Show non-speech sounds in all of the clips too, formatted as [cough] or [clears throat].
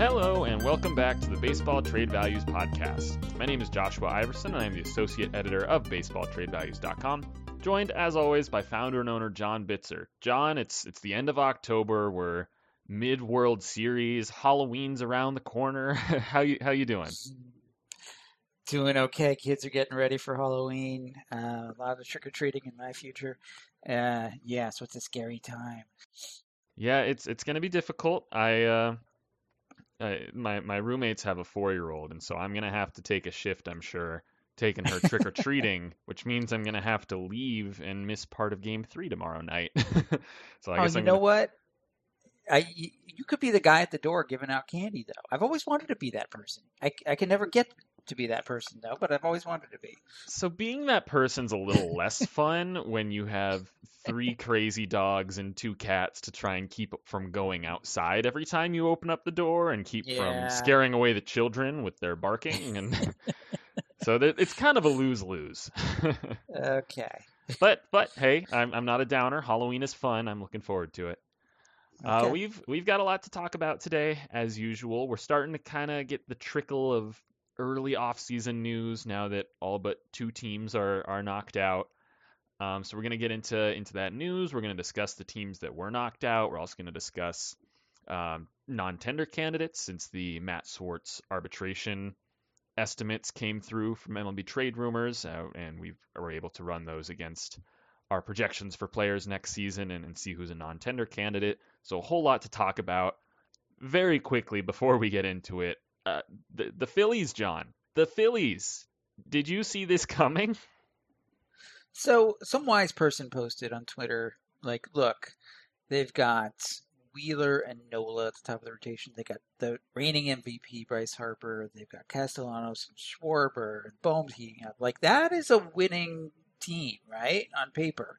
Hello, and welcome back to the Baseball Trade Values Podcast. My name is Joshua Iversen, and I'm the associate editor of BaseballTradeValues.com. Joined, as always, by founder and owner John Bitzer. John, it's it's the end of October. We're mid World Series. Halloween's around the corner. [laughs] how you how you doing? Doing okay. Kids are getting ready for Halloween. Uh, a lot of trick or treating in my future. Uh, yeah, so it's a scary time. Yeah, it's it's gonna be difficult. I uh, uh, my my roommates have a four year old, and so I'm gonna have to take a shift. I'm sure taking her trick or treating, [laughs] which means I'm gonna have to leave and miss part of Game Three tomorrow night. [laughs] so I oh, guess you I'm know gonna... what? I you could be the guy at the door giving out candy though. I've always wanted to be that person. I I can never get to be that person though, but I've always wanted to be. So being that person's a little less [laughs] fun when you have three crazy dogs and two cats to try and keep from going outside every time you open up the door and keep yeah. from scaring away the children with their barking and [laughs] so it's kind of a lose lose. [laughs] okay. But but hey, I'm I'm not a downer. Halloween is fun. I'm looking forward to it. Uh, okay. Uh, we've we've got a lot to talk about today, as usual. We're starting to kind of get the trickle of early off-season news now that all but two teams are are knocked out. Um, so we're going to get into into that news. We're going to discuss the teams that were knocked out. We're also going to discuss um, non-tender candidates since the Matt Swartz arbitration estimates came through from MLB trade rumors, uh, and we were able to run those against our projections for players next season and, and see who's a non-tender candidate. So a whole lot to talk about. Very quickly before we get into it, uh, the the Phillies, John, the Phillies. Did you see this coming? [laughs] So some wise person posted on Twitter, like, look, they've got Wheeler and Nola at the top of the rotation. They got the reigning MVP Bryce Harper. They've got Castellanos and Schwarber and Bohm heating up. Like that is a winning team, right? On paper.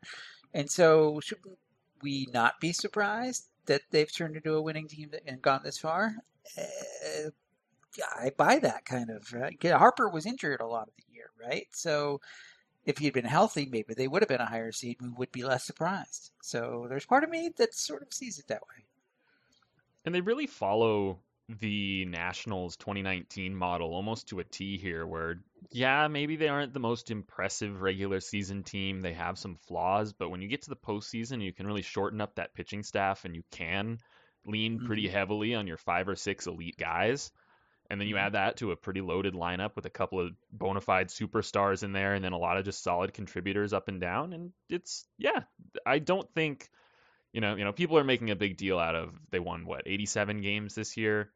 And so shouldn't we not be surprised that they've turned into a winning team and gone this far? Uh, I buy that kind of. Right? Harper was injured a lot of the year, right? So if he'd been healthy, maybe they would have been a higher seed. We would be less surprised. So there's part of me that sort of sees it that way. And they really follow the Nationals 2019 model almost to a T here, where, yeah, maybe they aren't the most impressive regular season team. They have some flaws, but when you get to the postseason, you can really shorten up that pitching staff and you can lean pretty mm-hmm. heavily on your five or six elite guys. And then you mm-hmm. add that to a pretty loaded lineup with a couple of bona fide superstars in there and then a lot of just solid contributors up and down. And it's, yeah, I don't think you know, you know, people are making a big deal out of they won what 87 games this year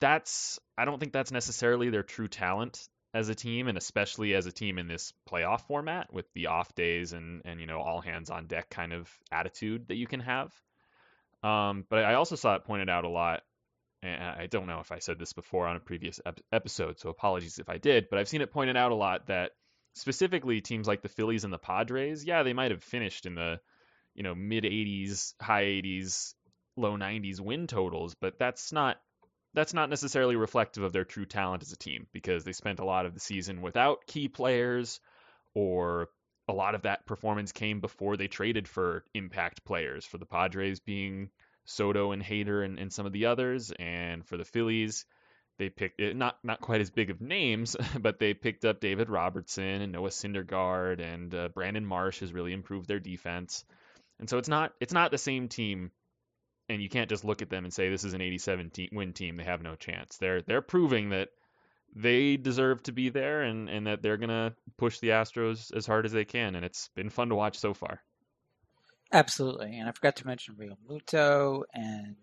that's I don't think that's necessarily their true talent as a team, and especially as a team in this playoff format with the off days and and you know all hands on deck kind of attitude that you can have. Um, but I also saw it pointed out a lot, and I don't know if I said this before on a previous ep- episode, so apologies if I did. But I've seen it pointed out a lot that specifically teams like the Phillies and the Padres, yeah, they might have finished in the you know mid 80s, high 80s, low 90s win totals, but that's not that's not necessarily reflective of their true talent as a team because they spent a lot of the season without key players or a lot of that performance came before they traded for impact players for the Padres being Soto and Hader and, and some of the others and for the Phillies they picked it not not quite as big of names [laughs] but they picked up David Robertson and Noah Syndergaard and uh, Brandon Marsh has really improved their defense and so it's not it's not the same team and you can't just look at them and say this is an 87 te- win team. They have no chance. They're they're proving that they deserve to be there and, and that they're gonna push the Astros as hard as they can. And it's been fun to watch so far. Absolutely, and I forgot to mention Real Muto and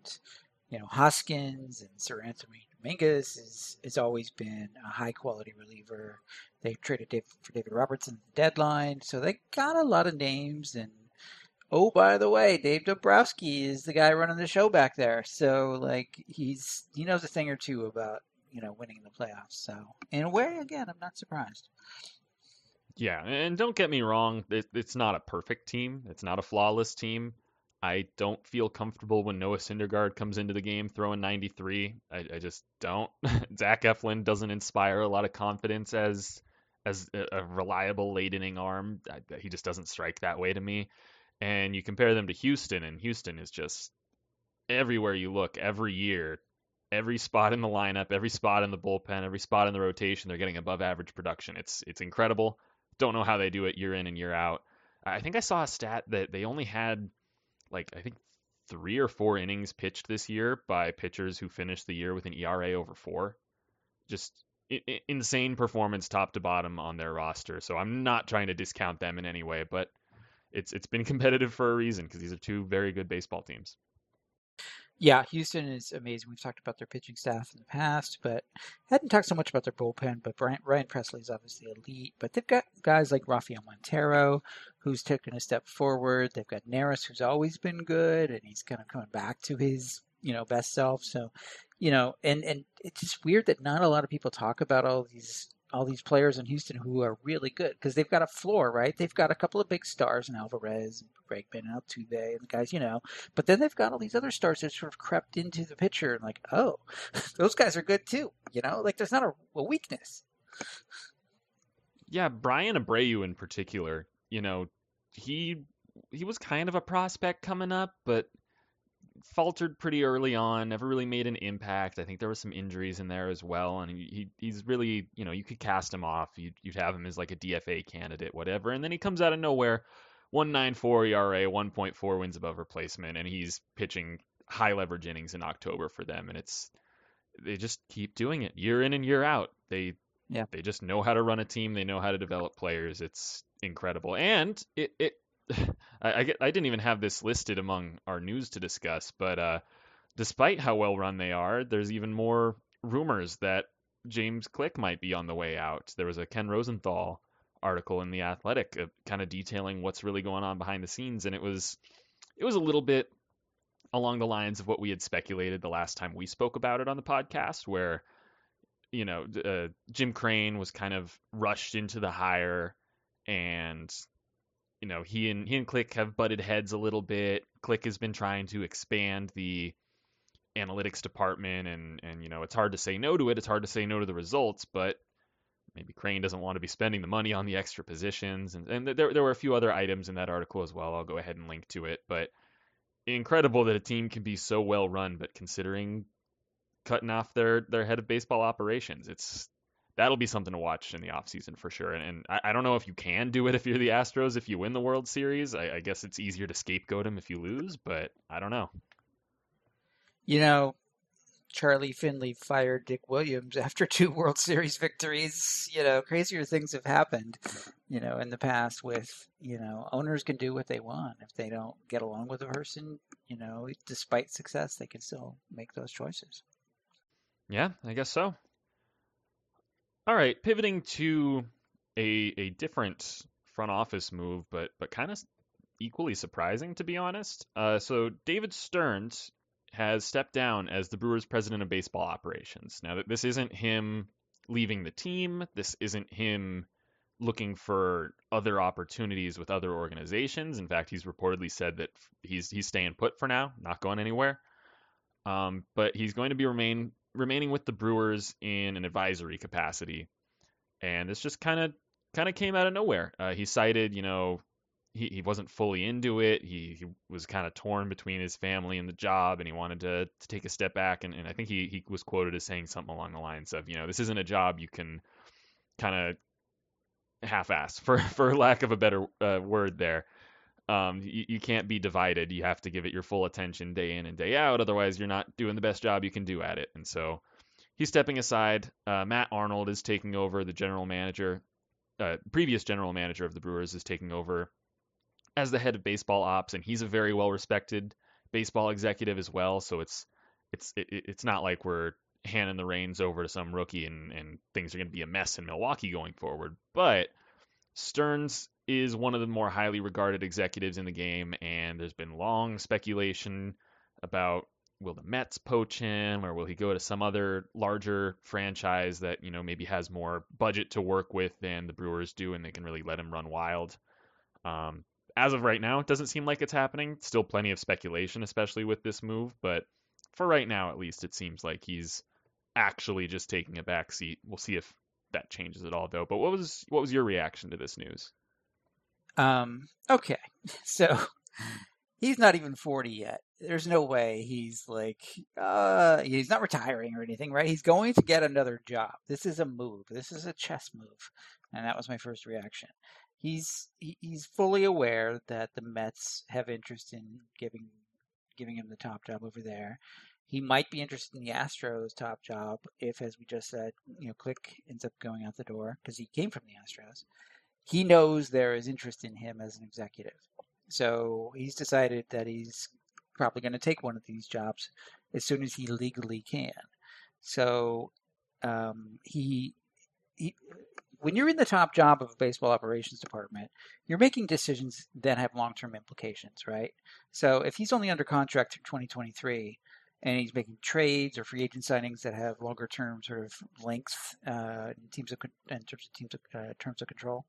you know Hoskins and Seranthony Dominguez is has always been a high quality reliever. They traded Dave, for David Robertson the deadline, so they got a lot of names and oh, by the way, Dave Dombrowski is the guy running the show back there. So like he's he knows a thing or two about you know winning the playoffs. So in a way, again, I'm not surprised. Yeah, and don't get me wrong, it's not a perfect team. It's not a flawless team. I don't feel comfortable when Noah Syndergaard comes into the game throwing 93. I, I just don't. [laughs] Zach Eflin doesn't inspire a lot of confidence as as a, reliable late inning arm. I, he just doesn't strike that way to me and you compare them to Houston, and Houston is just everywhere you look every year. every spot in the lineup, every spot in the bullpen, every spot in the rotation, they're getting above average production. It's it's incredible. Don't know how they do it year in and year out. I think I saw a stat that they only had like I think three or four innings pitched this year by pitchers who finished the year with an ERA over four. Just insane performance top to bottom on their roster. So I'm not trying to discount them in any way, but it's it's been [laughs] competitive for a reason because these are two very good baseball teams. Yeah, Houston is amazing. We've talked about their pitching staff in the past, but hadn't talked so much about their bullpen. But Brian, Ryan Pressly is obviously elite. But they've got guys like Rafael Montero, who's taken a step forward. They've got Neris, who's always been good, and he's kind of coming back to his you know best self. So, you know, and and it's just weird that not a lot of people talk about all these all these players in Houston who are really good because they've got a floor, right? They've got a couple of big stars in Alvarez and Bregman and Altuve and the guys, you know. But then they've got all these other stars that sort of crept into the picture and like, oh, [laughs] those guys are good too, you know. Like there's not a, a weakness. Yeah, Bryan Abreu in particular, you know, he he was kind of a prospect coming up, but faltered pretty early on, never really made an impact. I think there was some injuries in there as well, and he, he's really, you know, you could cast him off. You'd, you'd have him as like a DFA candidate, whatever, and then he comes out of nowhere, 1.94 ERA, 1.4 wins above replacement, and he's pitching high leverage innings in October for them, and it's they just keep doing it year in and year out. They yeah. they just know how to run a team. They know how to develop players. It's incredible, and it, it I, I, I, didn't even have this listed among our news to discuss, but uh, despite how well run they are, there's even more rumors that James Click might be on the way out. There was a Ken Rosenthal article in the Athletic, uh, kind of detailing what's really going on behind the scenes, and it was it was a little bit along the lines of what we had speculated the last time we spoke about it on the podcast, where you know uh, Jim Crane was kind of rushed into the hire and you know, he and he and Click have butted heads a little bit. Click has been trying to expand the analytics department and and you know, it's hard to say no to it. It's hard to say no to the results, but maybe Crane doesn't want to be spending the money on the extra positions and, and there there were a few other items in that article as well. I'll go ahead and link to it, but incredible that a team can be so well run, but considering cutting off their their head of baseball operations, it's that'll be something to watch in the offseason for sure. And, and I, I, don't know if you can do it if you're the Astros if you win the World Series. I, I guess it's easier to scapegoat him if you lose, but I don't know. You know, Charlie Finley fired Dick Williams [laughs] after two World Series victories. You know, crazier things have happened, you know, in the past with, you know, owners can do what they want. If they don't get along with a person, you know, despite success, they can still make those choices. Yeah, I guess so. All right, pivoting to a a different front office move, but but kind of equally surprising to be honest. Uh, so David Stearns has stepped down as the Brewers' president of baseball operations. Now that this isn't him leaving the team, this isn't him looking for other opportunities with other organizations. In fact, he's reportedly said that he's he's staying put for now, not going anywhere. Um, but he's going to be remain remaining with the Brewers in an advisory capacity, and this just kind of kind of came out of nowhere. Uh, he cited, you know, he, he wasn't fully into it. He, he was kind of torn between his family and the job, and he wanted to, to take a step back. And, and I think he, he was quoted as saying something along the lines of, you know, this isn't a job you can kind of half-ass, [laughs] for for lack of a better uh, word there. Um, you, you can't be divided. You have to give it your full attention day in and day out. Otherwise, you're not doing the best job you can do at it. And so he's stepping aside. Uh, Matt Arnold is taking over. The general manager, uh, previous general manager of the Brewers, is taking over as the head of baseball ops, and he's a very well respected baseball executive as well. So it's it's it, it's not like we're handing the reins over to some rookie and, and things are going to be a mess in Milwaukee going forward. But Stearns is one of the more highly regarded executives in the game, and there's been long speculation about will the Mets poach him or will he go to some other larger franchise that, you know, maybe has more budget to work with than the Brewers do and they can really let him run wild. Um, as of right now, it doesn't seem like it's happening. Still plenty of speculation, especially with this move, but for right now at least it seems like he's actually just taking a back seat. We'll see if that changes at all though. But what was what was your reaction to this news? Um, okay, [laughs] so he's not even 40 yet, there's no way he's like uh he's not retiring or anything, right? He's going to get another job. This is a move. This is a chess move. And that was my first reaction. He's he, he's fully aware that the Mets have interest in giving giving him the top job over there. He might be interested in the Astros top job if, as we just said, you know, Click ends up going out the door because he came from the Astros. He knows there is interest in him as an executive. So he's decided that he's probably going to take one of these jobs as soon as he legally can. So um, he, he, when you're in the top job of a baseball operations department, you're making decisions that have long-term implications, right? So if he's only under contract through 2023 and he's making trades or free agent signings that have longer-term sort of length uh, in teams of in terms of teams of, uh, terms of control,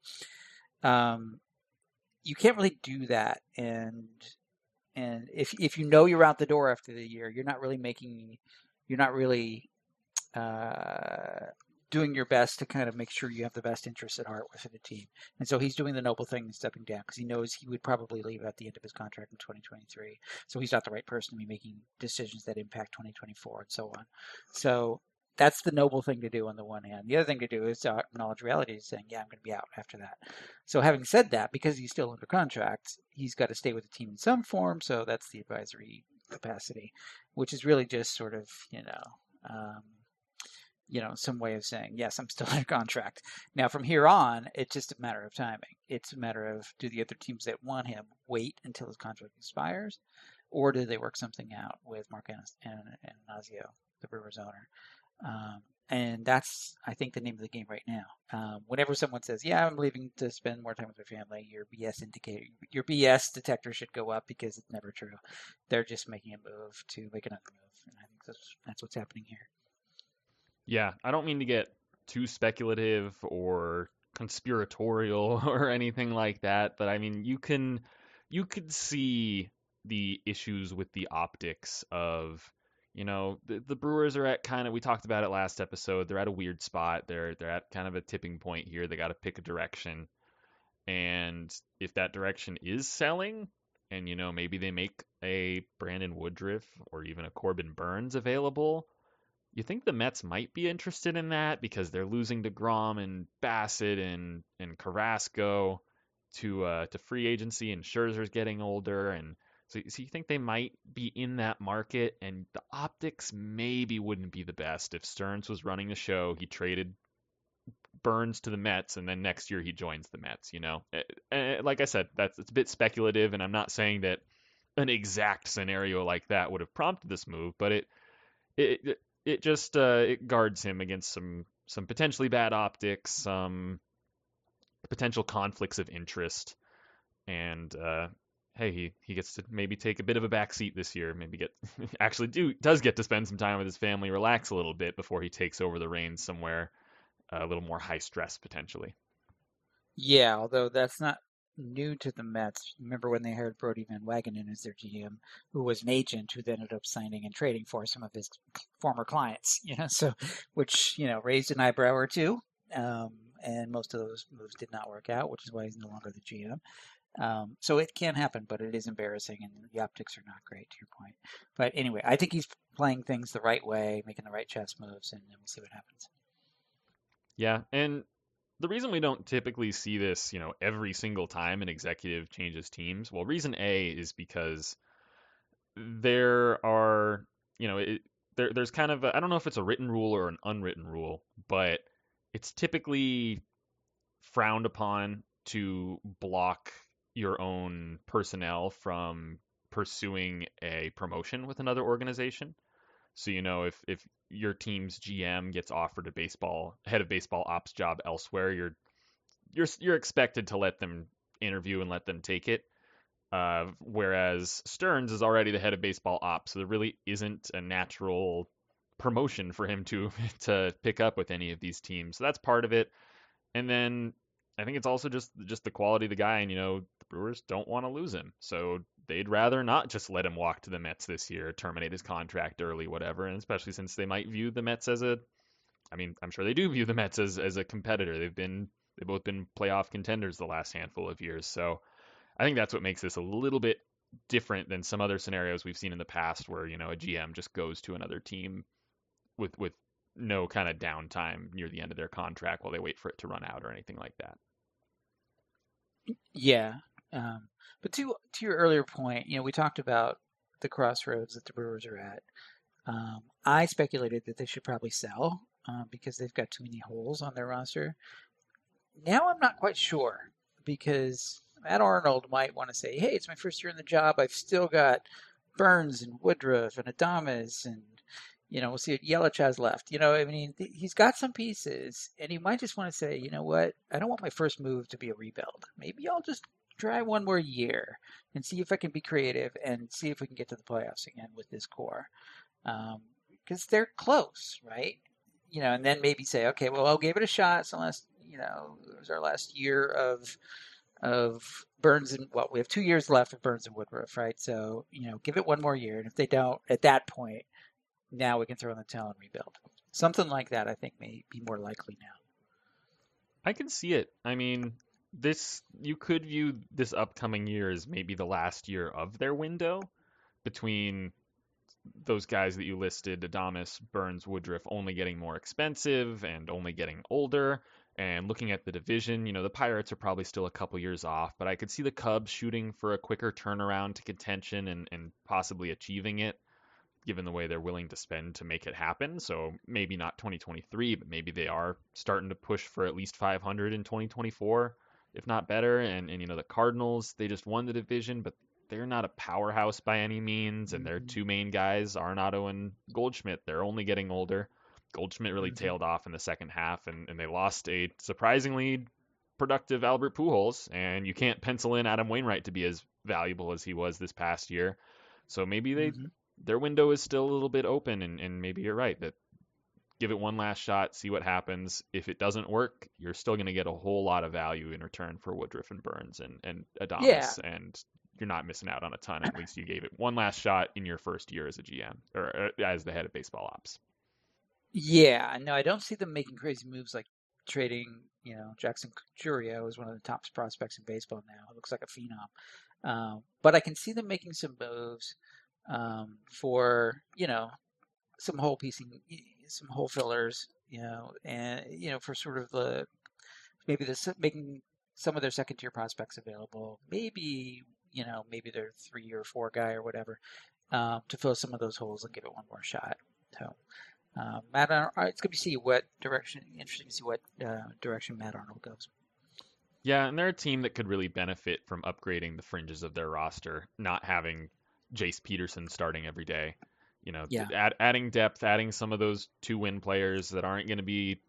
um, you can't really do that. And and if if you know you're out the door after the year, you're not really making, you're not really uh, doing your best to kind of make sure you have the best interests at heart within the team. And so he's doing the noble thing and stepping down because he knows he would probably leave at the end of his contract in 2023. So he's not the right person to be making decisions that impact 2024 and so on. So that's the noble thing to do on the one hand. The other thing to do is acknowledge reality, and saying, "Yeah, I'm going to be out after that." So, having said that, because he's still under contract, he's got to stay with the team in some form. So that's the advisory capacity, which is really just sort of, you know, um, you know, some way of saying, "Yes, I'm still [laughs] under contract." Now, from here on, it's just a matter of timing. It's a matter of do the other teams that want him wait until his contract expires, or do they work something out with Mark Attanasio, the Brewers owner? Um, and that's, I think, the name of the game right now. Um, whenever someone says, "Yeah, I'm leaving to spend more time with my family," your BS indicator, your BS detector should go up because it's never true. They're just making a move to make another move, and I think that's that's what's happening here. Yeah, I don't mean to get too speculative or conspiratorial [laughs] or anything like that, but I mean, you can you could see the issues with the optics of you know, the, the Brewers are at kind of we talked about it last episode. They're at a weird spot. They're they're at kind of a tipping point here. They got to pick a direction. And if that direction is selling, and you know maybe they make a Brandon Woodruff or even a Corbin Burnes available, you think the Mets might be interested in that because they're losing Degrom and Bassitt and and Carrasco to uh, to free agency, and Scherzer's getting older, and so, so you think they might be in that market, and the optics maybe wouldn't be the best if Stearns was running the show. He traded Burnes to the Mets, and then next year he joins the Mets. You know, and eh, eh, like I said, that's it's a bit speculative, and I'm not saying that an exact scenario like that would have prompted this move, but it it it just uh, it guards him against some some potentially bad optics, some potential conflicts of interest, and uh, hey, he, he gets to maybe take a bit of a back seat this year, maybe get [laughs] actually do does get to spend some time with his family, relax a little bit before he takes over the reins somewhere a little more high stress potentially. Yeah, although that's not new to the Mets. Remember when they hired Brodie Van Wagenen as their GM, who was an agent who then ended up signing and trading for some of his former clients. [laughs] You know, so which you know raised an eyebrow or two. Um, and most of those moves did not work out, which is why he's no longer the GM. Um, so it can happen, but it is embarrassing, and the optics are not great. To your point, but anyway, I think he's playing things the right way, making the right chess moves, and we'll see what happens. Yeah, and the reason we don't typically see this, you know, every single time an executive changes teams, well, reason A is because there are, you know, it, there, there's kind of I don't know if it's a written rule or an unwritten rule, but it's typically frowned upon to block your own personnel from pursuing a promotion with another organization. So you know if if your team's GM gets offered a baseball head of baseball ops job elsewhere, you're you're you're expected to let them interview and let them take it. Uh, whereas Stearns is already the head of baseball ops, so there really isn't a natural promotion for him to [laughs] to pick up with any of these teams. So that's part of it. And then I think it's also just just the quality of the guy, and you know the Brewers don't want to lose him. So they'd rather not just let him walk to the Mets this year, terminate his contract early, whatever. And especially since they might view the Mets as a, I mean, I'm sure they do view the Mets as, as a competitor. They've been, they've both been playoff contenders the last handful of years. So I think that's what makes this a little bit different than some other scenarios we've seen in the past where, you know, a GM just goes to another team with with no kind of downtime near the end of their contract while they wait for it to run out or anything like that. Yeah. Um, but to to your earlier point, you know, we talked about the crossroads that the Brewers are at. Um, I speculated that they should probably sell uh, because they've got too many holes on their roster. Now I'm not quite sure because Matt Arnold might want to say, "Hey, it's my first year in the job. I've still got Burnes and Woodruff and Adames and you know, we'll see what Yelich has left. You know, I mean, he's got some pieces, and he might just want to say, you know what, I don't want my first move to be a rebuild. Maybe I'll just try one more year and see if I can be creative and see if we can get to the playoffs again with this core. Because um, they're close, right? You know, and then maybe say, okay, well, I'll give it a shot. So last, you know, it was our last year of of Burnes and well, we have two years left of Burnes and Woodruff, right? So you know, give it one more year, and if they don't, at that point, now we can throw in the towel and rebuild. Something like that, I think, may be more likely now. I can see it. I mean, this you could view this upcoming year as maybe the last year of their window between those guys that you listed, Adames, Burnes, Woodruff, only getting more expensive and only getting older. And looking at the division, you know, the Pirates are probably still a couple years off, but I could see the Cubs shooting for a quicker turnaround to contention and, and possibly achieving it given the way they're willing to spend to make it happen. So maybe not 2023, but maybe they are starting to push for at least 500 in 2024, if not better. And, and you know, the Cardinals, they just won the division, but they're not a powerhouse by any means. And their mm-hmm. two main guys, Arenado and Goldschmidt, they're only getting older. Goldschmidt really mm-hmm. tailed off in the second half, and, and they lost a surprisingly productive Albert Pujols, and you can't pencil in Adam Wainwright to be as valuable as he was this past year. So maybe they mm-hmm their window is still a little bit open, and, and maybe you're right that give it one last shot, see what happens. If it doesn't work, you're still going to get a whole lot of value in return for Woodruff and Burnes and and Adames, yeah. and you're not missing out on a ton. At least you gave it one last shot in your first year as a GM or uh, as the head of baseball ops. Yeah, no, I don't see them making crazy moves like trading. You know, Jackson Chourio is one of the top prospects in baseball now. It looks like a phenom. Um, but I can see them making some moves um, for you know some hole piecing, some hole fillers, you know, and you know for sort of the maybe the making some of their second tier prospects available, maybe you know maybe their three or four guy or whatever um, to fill some of those holes and give it one more shot. So. Uh, Matt, it's going to see what direction. Interesting to see what uh, direction Matt Arnold goes. Yeah, and they're a team that could really benefit from upgrading the fringes of their roster, not having Jace Peterson starting every day. You know, yeah. add, adding depth, adding some of those two win players that aren't going to be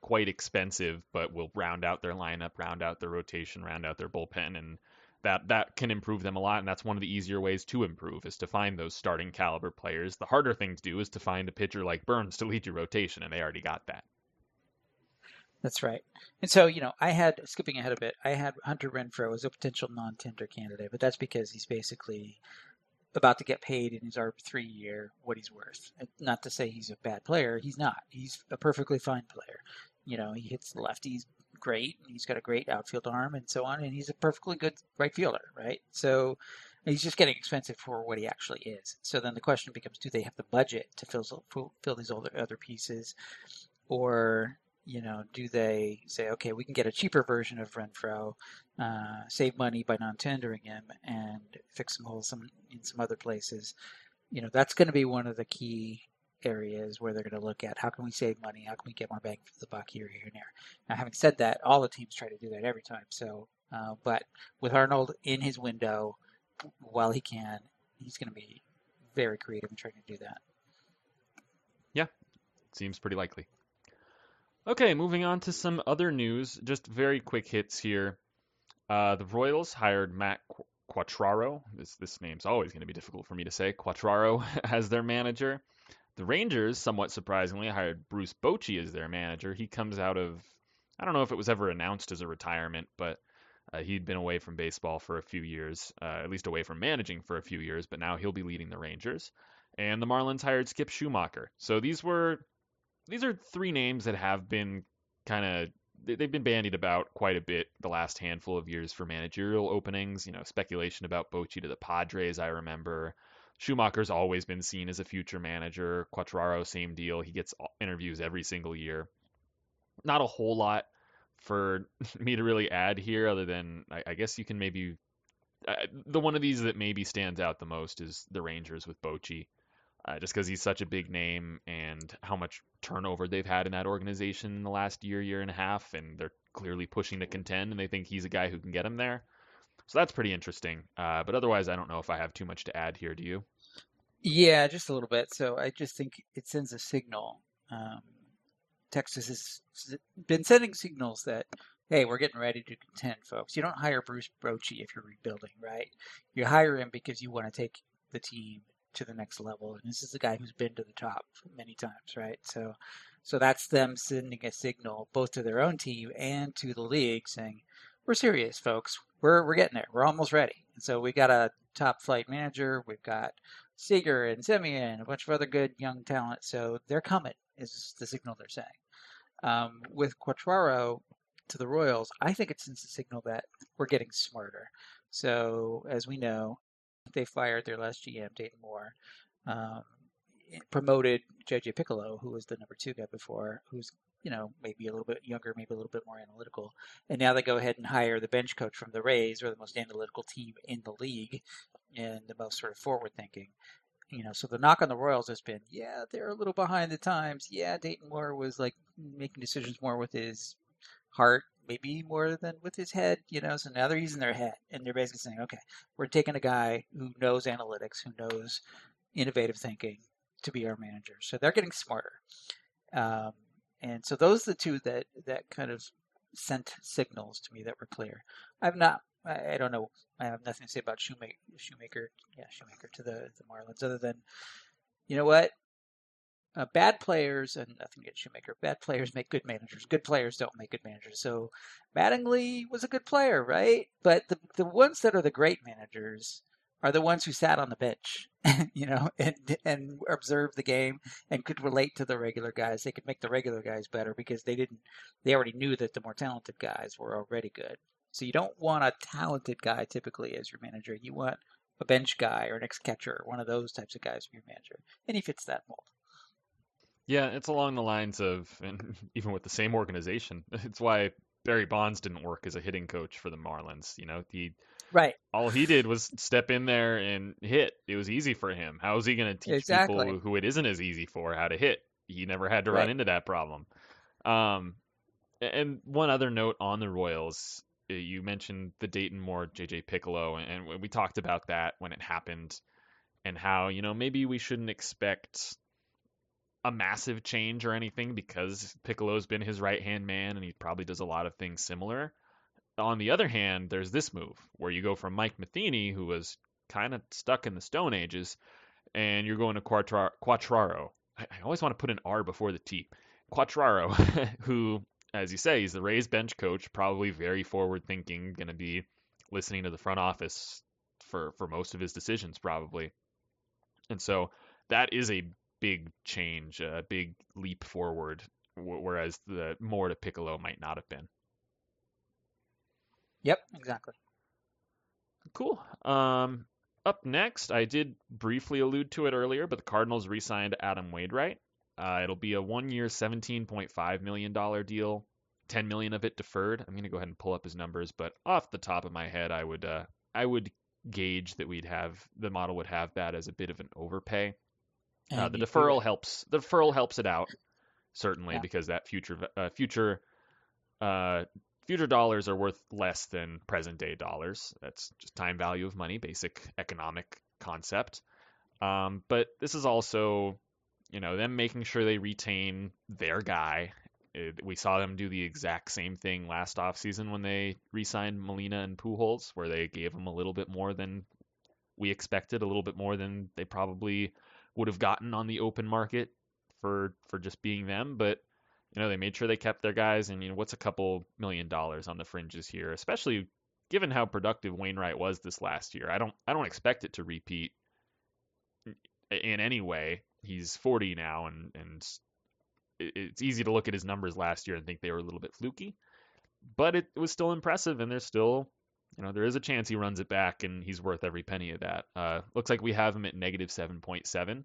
quite expensive, but will round out their lineup, round out their rotation, round out their bullpen, and that that can improve them a lot. And that's one of the easier ways to improve is to find those starting caliber players. The harder thing to do is to find a pitcher like Burnes to lead your rotation, and they already got that. That's right. And so, you know, I had skipping ahead a bit. I had Hunter Renfroe as a potential non-tender candidate, but that's because he's basically about to get paid in his R3 year what he's worth. Not to say he's a bad player. He's not. He's a perfectly fine player. You know, he hits lefties great. He's got a great outfield arm and so on, and he's a perfectly good right fielder, right? So he's just getting expensive for what he actually is. So then the question becomes: Do they have the budget to fill fill these other other pieces, or you know, do they say, okay, we can get a cheaper version of Renfroe, uh, save money by non-tendering him, and fix some holes some, in some other places? You know, that's going to be one of the key areas where they're going to look at how can we save money, how can we get more bang for the buck here, here, and there. Now, having said that, all the teams try to do that every time. So, uh, but with Arnold in his window, while he can, he's going to be very creative in trying to do that. Yeah, seems pretty likely. Okay, moving on to some other news. Just very quick hits here. Uh, the Royals hired Matt Quatraro. This this name's always going to be difficult for me to say. Quatraro [laughs] as their manager. The Rangers, somewhat surprisingly, hired Bruce Bochy as their manager. He comes out of I don't know if it was ever announced as a retirement, but uh, he'd been away from baseball for a few years, uh, at least away from managing for a few years, but now he'll be leading the Rangers. And the Marlins hired Skip Schumaker. So these were these are three names that have been kind of they've been bandied about quite a bit the last handful of years for managerial openings. You know, speculation about Bochy to the Padres, I remember. Schumaker's always been seen as a future manager. Quatraro, same deal. He gets interviews every single year. Not a whole lot for [laughs] me to really add here, other than I, I guess you can maybe. Uh, the one of these that maybe stands out the most is the Rangers with Bochy uh, just because he's such a big name and how much turnover they've had in that organization in the last year, year and a half, and they're clearly pushing to contend, and they think he's a guy who can get them there. So that's pretty interesting. Uh, but otherwise, I don't know if I have too much to add here. Do you? Yeah, just a little bit. So I just think it sends a signal. Um, Texas has been sending signals that, hey, we're getting ready to contend, folks. You don't hire Bruce Bochy if you're rebuilding, right? You hire him because you want to take the team to the next level. And this is a guy who's been to the top many times, right? So, so that's them sending a signal both to their own team and to the league, saying, "We're serious, folks. We're we're getting there. We're almost ready." And so we got a top flight manager. We've got Seager and Semien, a bunch of other good young talent. So they're coming. Is the signal they're saying. Um, with Quatraro to the Royals, I think it sends a signal that we're getting smarter. So as we know, they fired their last GM, Dayton Moore, um, promoted JJ Picollo, who was the number two guy before, who's you know maybe a little bit younger, maybe a little bit more analytical, and now they go ahead and hire the bench coach from the Rays, or the most analytical team in the league, and the most sort of forward thinking. You know, so the knock on the Royals has been, yeah, they're a little behind the times. Yeah, Dayton Moore was like making decisions more with his heart maybe more than with his head, you know. So now they're using their head, and they're basically saying, okay, we're taking a guy who knows analytics, who knows innovative thinking, to be our manager. So they're getting smarter, um, and so those are the two that that kind of sent signals to me that were clear. I've not. I, don't know. I have nothing to say about Schumaker. Schumaker, yeah, Schumaker to the the Marlins, other than you know what uh, bad players, and nothing against Schumaker, bad players make good managers. Good players don't make good managers. So Mattingly was a good player, right? But the, the ones that are the great managers are the ones who sat on the bench, [laughs] you know, and and observed the game and could relate to the regular guys. They could make the regular guys better because they didn't. They already knew that the more talented guys were already good. So you don't want a talented guy typically as your manager. You want a bench guy or an ex catcher, or one of those types of guys for your manager, and he fits that mold. Yeah, it's along the lines of, and [laughs] even with the same organization, [laughs] it's why Barry Bonds didn't work as a hitting coach for the Marlins. You know, he right. All he did was step in there and hit. It was easy for him. How is he going to teach exactly. people who it isn't as easy for how to hit? He never had to right. run into that problem. Um, and one other note on the Royals, you mentioned the Dayton Moore, JJ Picollo, and we talked about that when it happened, and how you know maybe we shouldn't expect a massive change or anything because Picollo's been his right hand man and he probably does a lot of things similar. On the other hand, there's this move where you go from Mike Matheny, who was kind of stuck in the Stone Ages, and you're going to Quattra- Quatraro. I, I always want to put an R before the T. Quattraro, [laughs] who, as you say, he's the Rays bench coach, probably very forward thinking, going to be listening to the front office for, for most of his decisions, probably. And so that is a big change, a big leap forward, whereas the Moore to Picollo might not have been. Yep, exactly. Cool. Um, up next, I did briefly allude to it earlier, but the Cardinals re-signed Adam Wainwright. Uh, it'll be a one-year, $17.5 million deal. 10 million of it deferred. I'm going to go ahead and pull up his numbers, but off the top of my head, I would uh, I would gauge that we'd have the model would have that as a bit of an overpay. Uh, the deferral helps. The deferral helps it out certainly yeah. because that future uh, future uh, future dollars are worth less than present day dollars. That's just time value of money, basic economic concept. Um, but this is also, you know, them making sure they retain their guy. It, we saw them do the exact same thing last offseason when they re-signed Molina and Pujols, where they gave them a little bit more than we expected, a little bit more than they probably would have gotten on the open market for for just being them, but you know they made sure they kept their guys, and you know what's a couple million dollars on the fringes here, especially given how productive Wainwright was this last year. I don't I don't expect it to repeat in any way. He's 40 now, and and it's easy to look at his numbers last year and think they were a little bit fluky, but it was still impressive, and they're still, you know, there is a chance he runs it back, and he's worth every penny of that. Uh, looks like we have him at negative 7.7,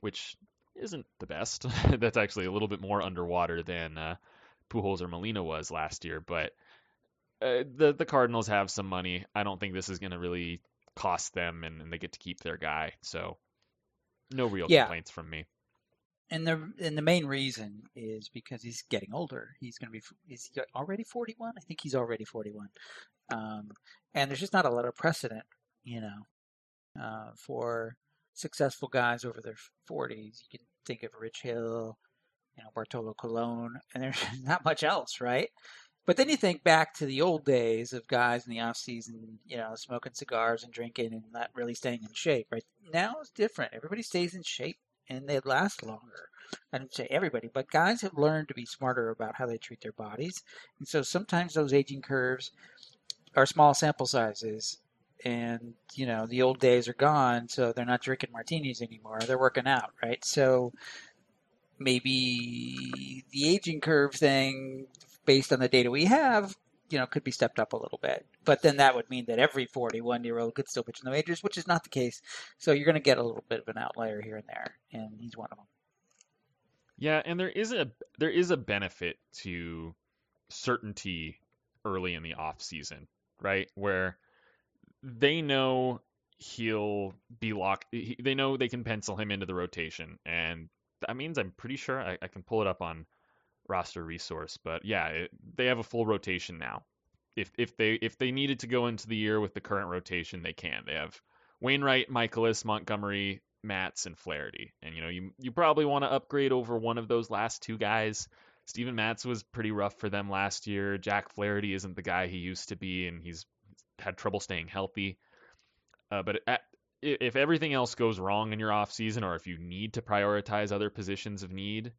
which isn't the best. [laughs] That's actually a little bit more underwater than uh, Pujols or Molina was last year, but uh, the the Cardinals have some money. I don't think this is going to really cost them, and, and, they get to keep their guy. So no real yeah. complaints from me. And the and the main reason is because he's getting older. He's going to be he's already 41. I think he's already 41. Um, and there's just not a lot of precedent, you know, uh, for successful guys over their 40s. You can think of Rich Hill, you know, Bartolo Colon, and there's [laughs] not much else, right? But then you think back to the old days of guys in the off season, you know, smoking cigars and drinking and not really staying in shape. Right now it's different. Everybody stays in shape and they last longer. I don't say everybody, but guys have learned to be smarter about how they treat their bodies, and so sometimes those aging curves are small sample sizes. And you know the old days are gone, so they're not drinking martinis anymore. They're working out, right? So maybe the aging curve thing based on the data we have, you know, could be stepped up a little bit. But then that would mean that every 41 year old could still pitch in the majors, which is not the case. So you're going to get a little bit of an outlier here and there, and he's one of them. Yeah, and there is a there is a benefit to certainty early in the off season, right? Where they know he'll be locked. They know they can pencil him into the rotation, and that means I'm pretty sure I, I can pull it up on roster resource. But yeah, it, they have a full rotation now. If if they if they needed to go into the year with the current rotation, they can. They have Wainwright, Mikolas, Montgomery, Matz, and Flaherty. And you know, you you probably want to upgrade over one of those last two guys. Steven Matz was pretty rough for them last year. Jack Flaherty isn't the guy he used to be, and he's had trouble staying healthy. Uh, but at, if everything else goes wrong in your off season, or if you need to prioritize other positions of need,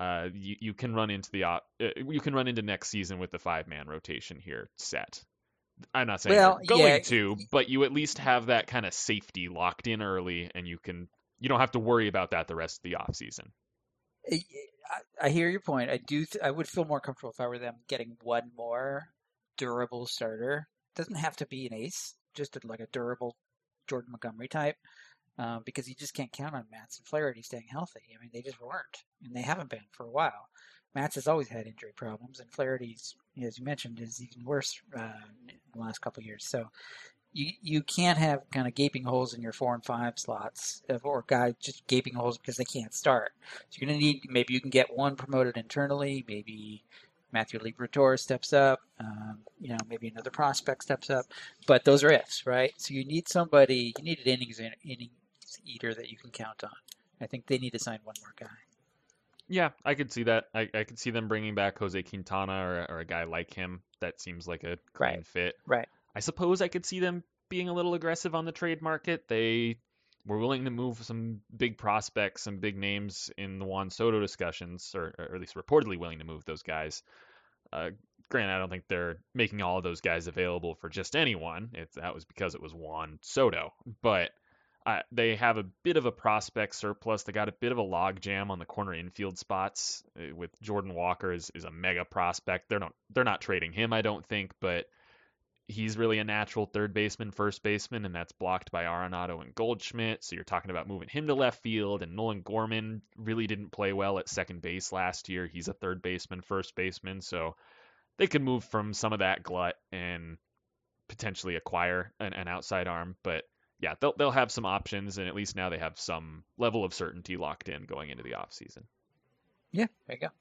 uh, you, you can run into the uh, you can run into next season with the five man rotation here set. I'm not saying well, going yeah. to, but you at least have that kind of safety locked in early, and you can you don't have to worry about that the rest of the off season. I, I hear your point. I do. Th- I would feel more comfortable if I were them getting one more durable starter. Doesn't have to be an ace, just like a durable Jordan Montgomery type um, because you just can't count on Matz and Flaherty staying healthy. I mean, they just weren't, and they haven't been for a while. Matz has always had injury problems, and Flaherty's, as you mentioned, is even worse uh, in the last couple years. So you you can't have kind of gaping holes in your four and five slots, or guys just gaping holes because they can't start. So you're gonna need maybe you can get one promoted internally, maybe Matthew Liberatore steps up, um, you know, maybe another prospect steps up, but those are ifs, right? So you need somebody, you need an innings, inning, eater that you can count on. I think they need to sign one more guy. Yeah, I could see that. I, I could see them bringing back Jose Quintana or, or a guy like him. That seems like a clean right. fit. Right. I suppose I could see them being a little aggressive on the trade market. They were willing to move some big prospects, some big names in the Juan Soto discussions, or, or at least reportedly willing to move those guys. Uh, granted, I don't think they're making all of those guys available for just anyone. If that was because it was Juan Soto, but they have a bit of a prospect surplus. They got a bit of a logjam on the corner infield spots. Uh, with Jordan Walker is, is a mega prospect. They're not they're not trading him, I don't think, but he's really a natural third baseman, first baseman, and that's blocked by Arenado and Goldschmidt. So you're talking about moving him to left field, and Nolan Gorman really didn't play well at second base last year. He's a third baseman, first baseman, so they could move from some of that glut and potentially acquire an, an outside arm, but yeah, they'll they'll have some options, and at least now they have some level of certainty locked in going into the off season. Yeah, there you go.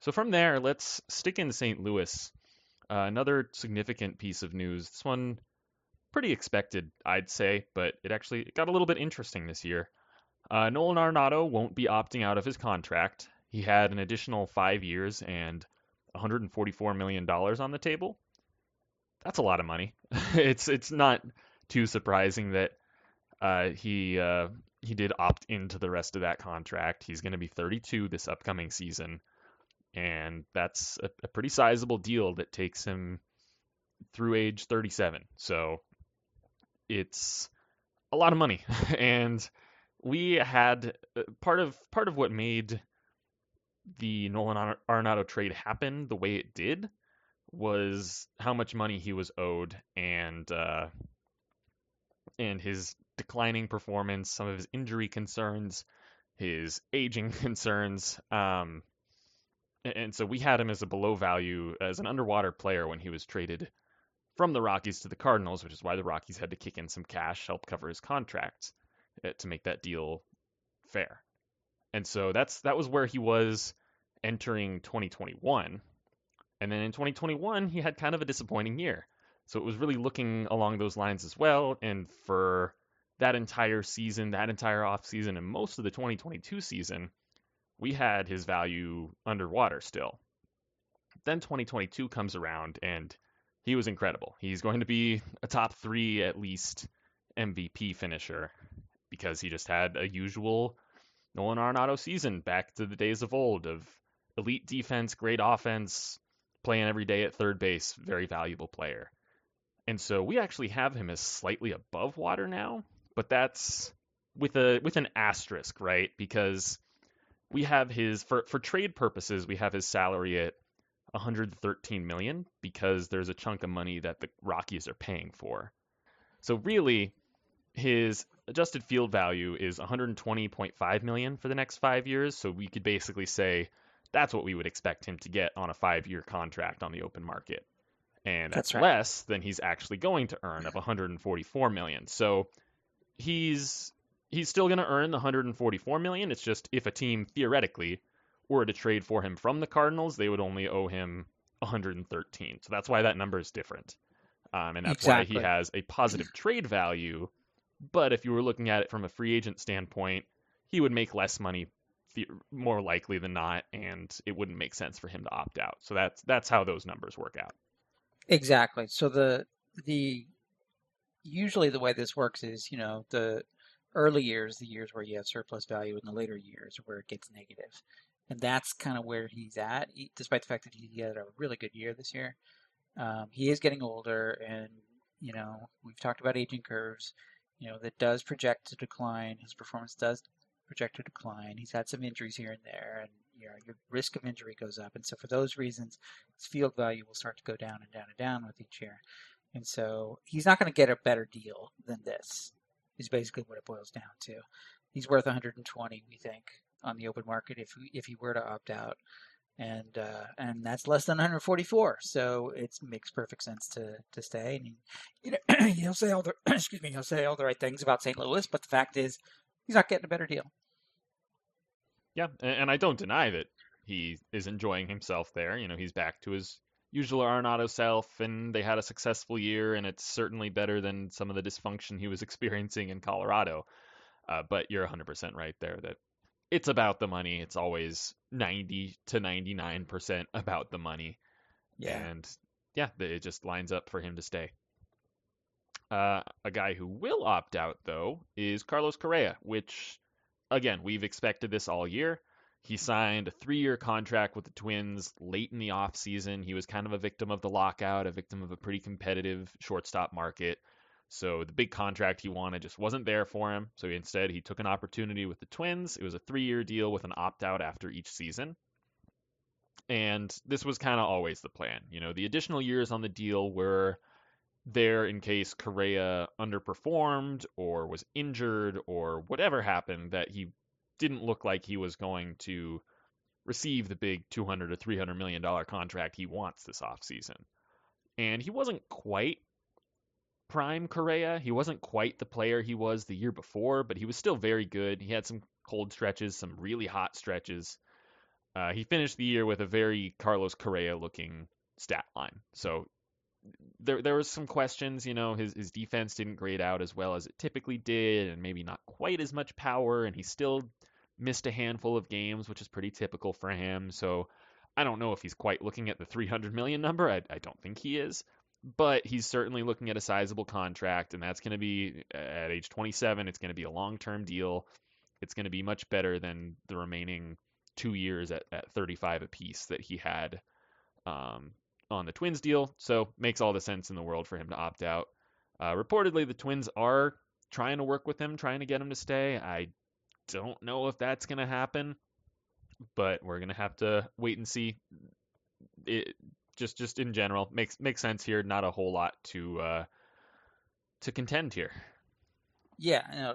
So from there, let's stick in St. Louis. Uh, another significant piece of news. This one pretty expected, I'd say, but it actually got a little bit interesting this year. Uh, Nolan Arenado won't be opting out of his contract. He had an additional five years and 144 million dollars on the table. That's a lot of money. [laughs] it's it's not too surprising that uh, he uh, he did opt into the rest of that contract. He's going to be 32 this upcoming season, and that's a, a pretty sizable deal that takes him through age 37. So it's a lot of money, [laughs] and we had uh, part of part of what made the Nolan Arenado trade happen the way it did was how much money he was owed and uh, and his declining performance, some of his injury concerns, his aging [laughs] concerns. Um, and so we had him as a below value, as an underwater player when he was traded from the Rockies to the Cardinals, which is why the Rockies had to kick in some cash, help cover his contract uh, to make that deal fair. And so that's that was where he was entering 2021. And then in 2021, he had kind of a disappointing year. So it was really looking along those lines as well. And for that entire season, that entire offseason, and most of the 2022 season, we had his value underwater still. Then 2022 comes around and he was incredible. He's going to be a top three at least MVP finisher because he just had a usual Nolan Arenado season back to the days of old of elite defense, great offense, playing every day at third base, very valuable player. And so we actually have him as slightly above water now, but that's with a with an asterisk, right? Because we have his for for trade purposes, we have his salary at 113 million because there's a chunk of money that the Rockies are paying for. So really, his adjusted field value is 120.5 million for the next five years. So we could basically say that's what we would expect him to get on a five-year contract on the open market, and that's, that's right. less than he's actually going to earn of 144 million. So he's he's still going to earn the 144 million. It's just if a team theoretically were to trade for him from the Cardinals, they would only owe him 113. So that's why that number is different. Um, and that's exactly. why he has a positive [clears throat] trade value. But if you were looking at it from a free agent standpoint, he would make less money more likely than not, and it wouldn't make sense for him to opt out. So that's that's how those numbers work out. Exactly. So the the usually the way this works is, you know, the early years, the years where you have surplus value, and the later years where it gets negative and that's kind of where he's at, he, despite the fact that he had a really good year this year. Um, he is getting older, and you know we've talked about aging curves. You know that does project to decline. His performance does project to decline. He's had some injuries here and there, and you know your risk of injury goes up. And so for those reasons, his field value will start to go down and down and down with each year. And so he's not going to get a better deal than this. Is basically what it boils down to. He's worth 120, we think, on the open market if if he were to opt out, and uh, and that's less than 144. So it makes perfect sense to to stay. And you know, [clears throat] he'll say all the [clears throat] excuse me, he'll say all the right things about St. Louis, but the fact is, he's not getting a better deal. Yeah, and I don't deny that he is enjoying himself there. You know, he's back to his usual Arenado self, and they had a successful year, and it's certainly better than some of the dysfunction he was [laughs] experiencing in Colorado. Uh, but you're 100% right there that it's about the money. It's always 90 to 99% about the money. Yeah. And yeah, it just lines up for him to stay. Uh, a guy who will opt out, though, is Carlos Correa, which, again, we've expected this all year. He signed a three year contract with the Twins late in the offseason. He was kind of a victim of the lockout, a victim of a pretty competitive shortstop market. So the big contract he wanted just wasn't there for him. So instead, he took an opportunity with the Twins. It was a three year deal with an opt out after each season. And this was kind of always the plan. You know, the additional years on the deal were there in case Correa underperformed or was injured or whatever happened that he didn't look like he was going to receive the big 200 or 300 million dollar contract he wants this offseason. And he wasn't quite prime Correa. He wasn't quite the player he was the year before, but he was still very good. He had some cold stretches, some really hot stretches. Uh, he finished the year with a very Carlos Correa looking stat line. So there there was some questions, you know, his his defense didn't grade out as well as it typically did, and maybe not quite as much power, and he still missed a handful of games, which is pretty typical for him. So I don't know if he's quite looking at the 300 million number. I, I don't think he is, but he's certainly looking at a sizable contract, and that's going to be at age 27. It's going to be a long-term deal. It's going to be much better than the remaining two years at, at 35 apiece that he had um, on the Twins deal. So makes all the sense in the world for him to opt out. Uh, reportedly, the Twins are trying to work with him, trying to get him to stay. I don't know if that's going to happen. but we're gonna have to wait and see. It just just in general makes makes sense here. Not a whole lot to uh, to contend here. Yeah,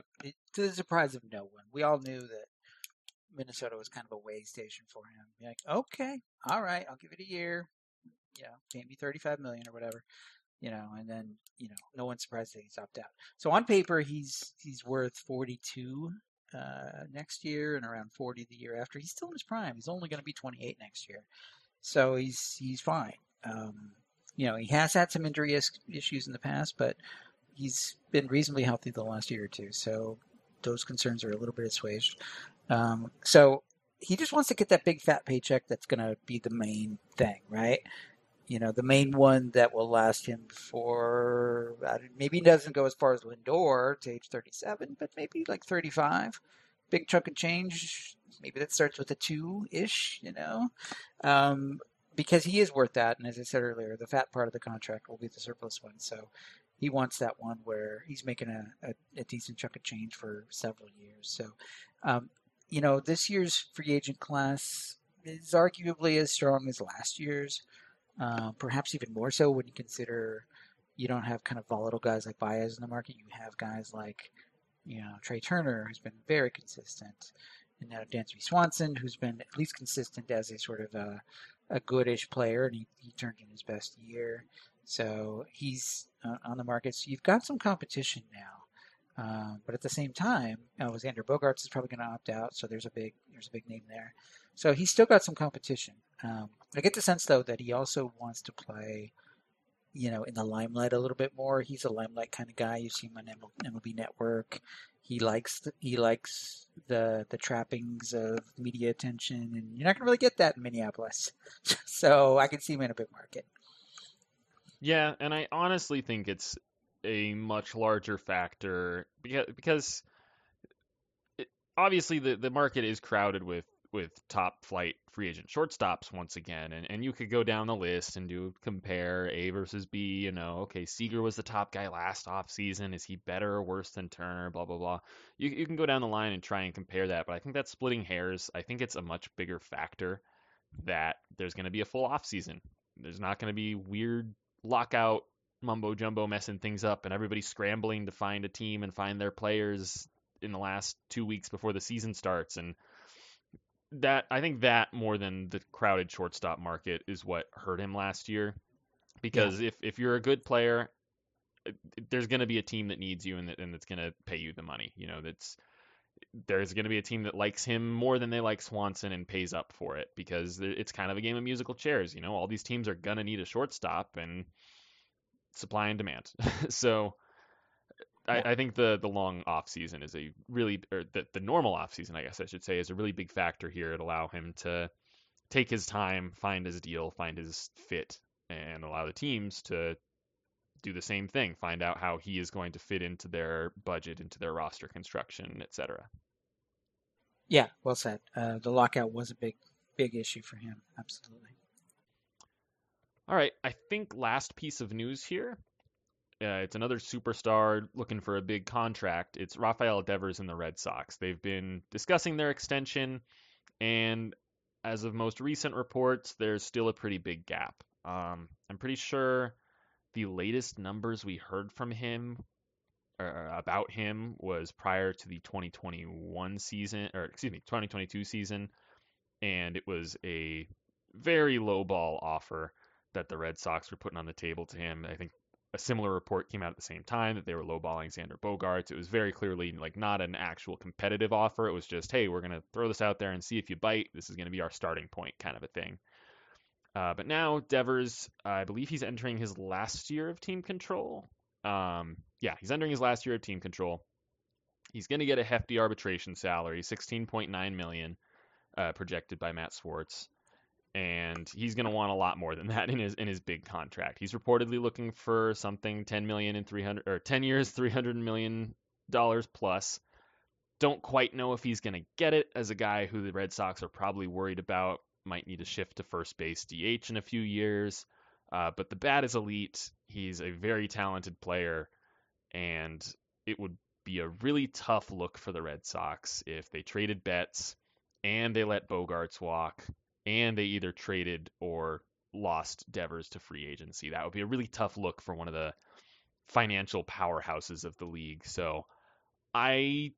to the surprise of no one, we all knew that Minnesota was kind of a way station for him. You're like, okay, all right, I'll give it a year. You know, pay me thirty-five million or whatever. You know, and then you know, no one's surprised that he's opted out. So on paper, he's he's worth forty-two uh, next year and around forty the year after. He's still in his prime. He's only going to be twenty-eight next year, so he's he's fine. Um, you know, he has had some injury issues in the past, but he's been reasonably healthy the last year or two. So those concerns are a little bit assuaged. Um, so he just wants to get that big fat paycheck that's going to be the main thing, right? You know, the main one that will last him for maybe he doesn't go as far as Lindor to age 37, but maybe like 35. Big chunk of change. Maybe that starts with a two ish, you know, um, because he is worth that. And as I said earlier, the fat part of the contract will be the surplus one. So he wants that one where he's making a, a, a decent chunk of change for several years. So um, you know, this year's free agent class is arguably as strong as last year's, uh, perhaps even more so when you consider you don't have kind of volatile guys like Baez in the market. You have guys like, you know, Trea Turner, who's been very consistent, and now Dansby Swanson, who's been at least consistent as a sort of a, a goodish player, and he, he turned in his best year. So he's uh, on the market. So you've got some competition now. Um, but at the same time, Alexander Bogaerts is probably going to opt out, so there's a big there's a big name there. So he's still got some competition. Um, I get the sense though that he also wants to play, you know, in the limelight a little bit more. He's a limelight kind of guy. You see him on MLB Network. He likes the, he likes the the trappings of media attention, and you're not to really get that in Minneapolis. [laughs] so I can see him in a big market. Yeah, and I honestly think it's a much larger factor because because obviously the the market is crowded with with top flight free agent shortstops once again and, and you could go down the list and do compare A versus B, you know, okay, Seager was the top guy last off season. Is he better or worse than Turner? Blah blah blah. You you can go down the line and try and compare that, but I think that's splitting hairs. I think it's a much bigger factor that there's gonna be a full off season. There's not gonna be weird lockout mumbo jumbo messing things up and everybody scrambling to find a team and find their players in the last two weeks before the season starts and that I think that more than the crowded shortstop market is what hurt him last year because yeah. if if you're a good player there's going to be a team that needs you and that and that's going to pay you the money you know that's there's going to be a team that likes him more than they like Swanson and pays up for it because it's kind of a game of musical chairs you know all these teams are going to need a shortstop and supply and demand. [laughs] so I, I, think the the long off season is a really or the, the normal off season, I guess I should say, is a really big factor here to allow him to take his time, find his deal, find his fit, and allow the teams to do the same thing, find out how he is going to fit into their budget, into their roster construction, etc. Yeah, well said. Uh, the lockout was a big, big issue for him. Absolutely. All right, I think last piece of news here. Uh, it's another superstar looking for a big contract. It's Rafael Devers in the Red Sox. They've been discussing their extension, and as of most recent reports, there's still a pretty big gap. Um, I'm pretty sure the latest numbers we heard from him or about him was prior to the 2021 season, or excuse me, 2022 season, and it was a very low ball offer that the Red Sox were putting on the table to him. I think a similar report came out at the same time that they were lowballing Xander Bogaerts. It was very clearly like not an actual competitive offer. It was just, hey, we're to throw this out there and see if you bite. This is to be our starting point, kind of a thing. Uh, but now Devers, I believe he's entering his last year of team control. Um, yeah, he's entering his last year of team control. He's going to get a hefty arbitration salary, 16.9 million, uh, projected by Matt Swartz and he's going to want a lot more than [laughs] that in his in his big contract. He's reportedly looking for something 10 million in 300 or 10 years, 300 million dollars plus. Don't quite know if he's going to get it as a guy who the Red Sox are probably worried about might need to shift to first base DH in a few years. Uh, but the bat is elite. He's a very talented player, and it would be a really tough look for the Red Sox if they traded Betts and they let Bogaerts walk, and they either traded or lost Devers to free agency. That would be a really tough look for one of the financial powerhouses of the league. So I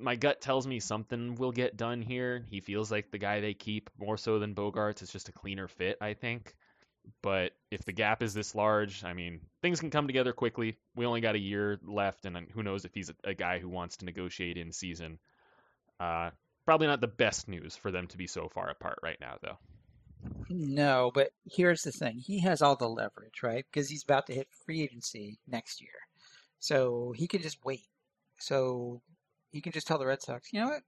my gut tells me something will get done here. He feels like the guy they keep more so than Bogaerts. It's just a cleaner fit, I think. But if the gap is this large, I mean, things can come together quickly. We only got a year left, and who knows if he's a, a guy who wants to negotiate in season. Uh, probably not the best news for them to be so far apart right now, though. No, but here's the thing. He has all the leverage, right? Because he's about to hit free agency next year. So he can just wait. So he can just tell the Red Sox, you know what?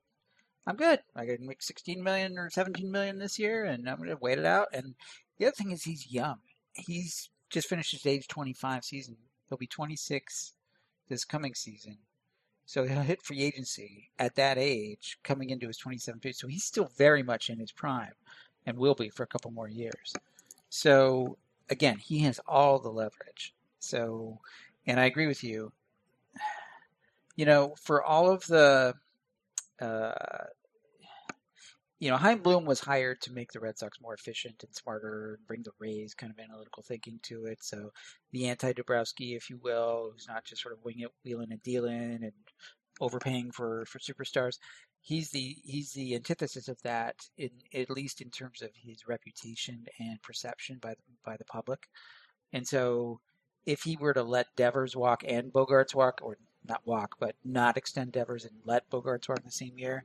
I'm good. I can make 16 million or 17 million this year, and I'm going to wait it out. And the other thing is he's young. He's just finished his age 25 season. He'll be 26 this coming season. So he'll hit free agency at that age, coming into his 27th So he's still very much in his prime and will be for a couple more years. So again, he has all the leverage. So, and I agree with you. [sighs] You know, for all of the, uh, you know, Chaim Bloom was hired to make the Red Sox more efficient and smarter, and bring the Rays kind of analytical thinking to it. So the anti-Dombrowski, if you will, who's not just sort of wing it, wheeling and dealing and overpaying for for superstars he's the he's the antithesis of that in at least in terms of his reputation and perception by the, by the public. And so if he were to let Devers walk and Bogaerts walk or not walk but not extend Devers and let Bogaerts walk in the same year,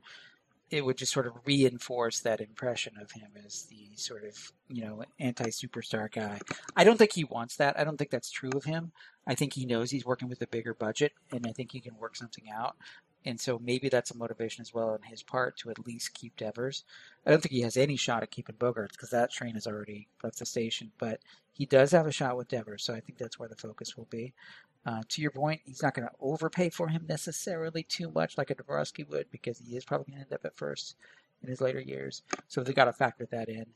it would just sort of reinforce that impression of him as the sort of you know anti-superstar guy. I don't think he wants that. I don't think that's true of him. I think he knows he's working with a bigger budget, and I think he can work something out and so maybe that's a motivation as well on his part to at least keep Devers. I don't think he has any shot at keeping Bogaerts because that train has already left the station, but he does have a shot with Devers, so I think that's where the focus will be. Uh, to your point, he's not going to overpay for him necessarily too much like a Dombrowski would because he is probably going to end up at first in his later years. So they've got to factor that in.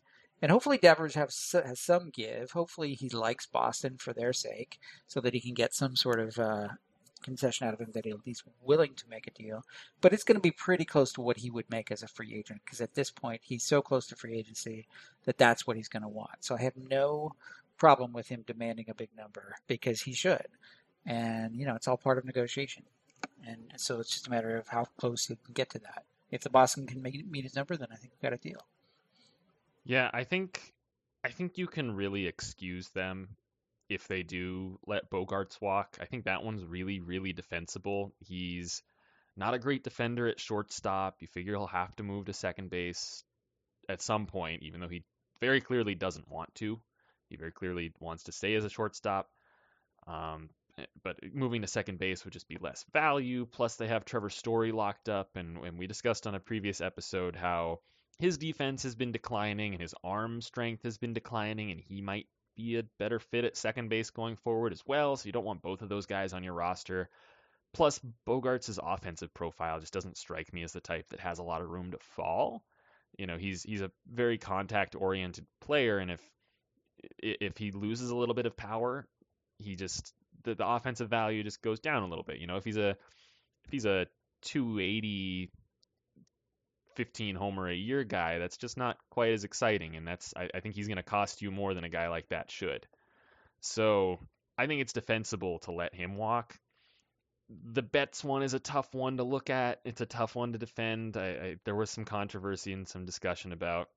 And hopefully Devers has, has some give. Hopefully he likes Boston for their sake so that he can get some sort of uh, concession out of him that he's willing to make a deal, but it's going to be pretty close to what he would make as a free agent because at this point he's so close to free agency that that's what he's going to want. So I have no problem with him demanding a big number because he should, and you know it's all part of negotiation, and so it's just a matter of how close he can get to that. If the Boston can make, meet his number, then I think we've got a deal. Yeah, I think I think you can really excuse them if they do let Bogaerts walk. I think that one's really, really defensible. He's not a great defender at shortstop. You figure he'll have to move to second base at some point, even though he very clearly doesn't want to. He very clearly wants to stay as a shortstop. Um, Eh, but moving to second base would just be less value. Plus, they have Trevor Story locked up, and, and we discussed on a previous episode how his defense has been declining and his arm strength has been declining, and he might be a better fit at second base going forward as well. So you don't want both of those guys on your roster. Plus, Bogaerts' offensive profile just doesn't strike me as the type that has a lot of room to fall. You know, he's he's a very contact oriented player, and if if he loses a little bit of power, he just the, the offensive value just goes down a little bit. You know, if he's a if he's a 280 15 homer a year guy, that's just not quite as exciting. And that's, I, I think he's going to cost you more than a guy like that should. So I think it's defensible to let him walk. The Betts one is a tough one to look at. It's a tough one to defend. I, I, there was some controversy and some discussion about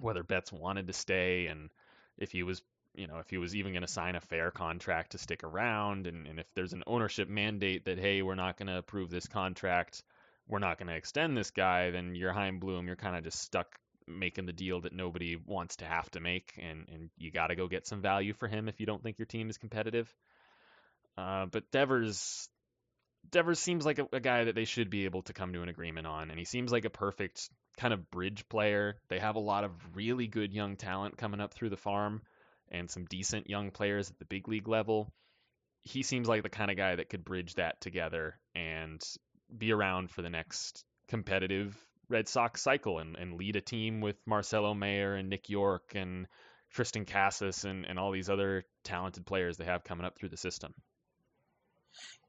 whether Betts wanted to stay and if he was, you know, if he was even going to sign a fair contract to stick around, and, and if there's an ownership mandate that hey, we're not going to approve this contract we're not going to extend this guy, then you're Chaim Bloom. You're kind of just stuck making the deal that nobody wants to have to make, and, and you got to go get some value for him if you don't think your team is competitive. Uh, but Devers, Devers seems like a, a, guy that they should be able to come to an agreement on, and he seems like a perfect kind of bridge player. They have a lot of really good young talent coming up through the farm, and some decent young players at the big league level. He seems like the kind of guy that could bridge that together and be around for the next competitive Red Sox cycle and, and lead a team with Marcelo Mayer and Nick Yorke and Triston Casas and, and all these other talented players they have coming up through the system.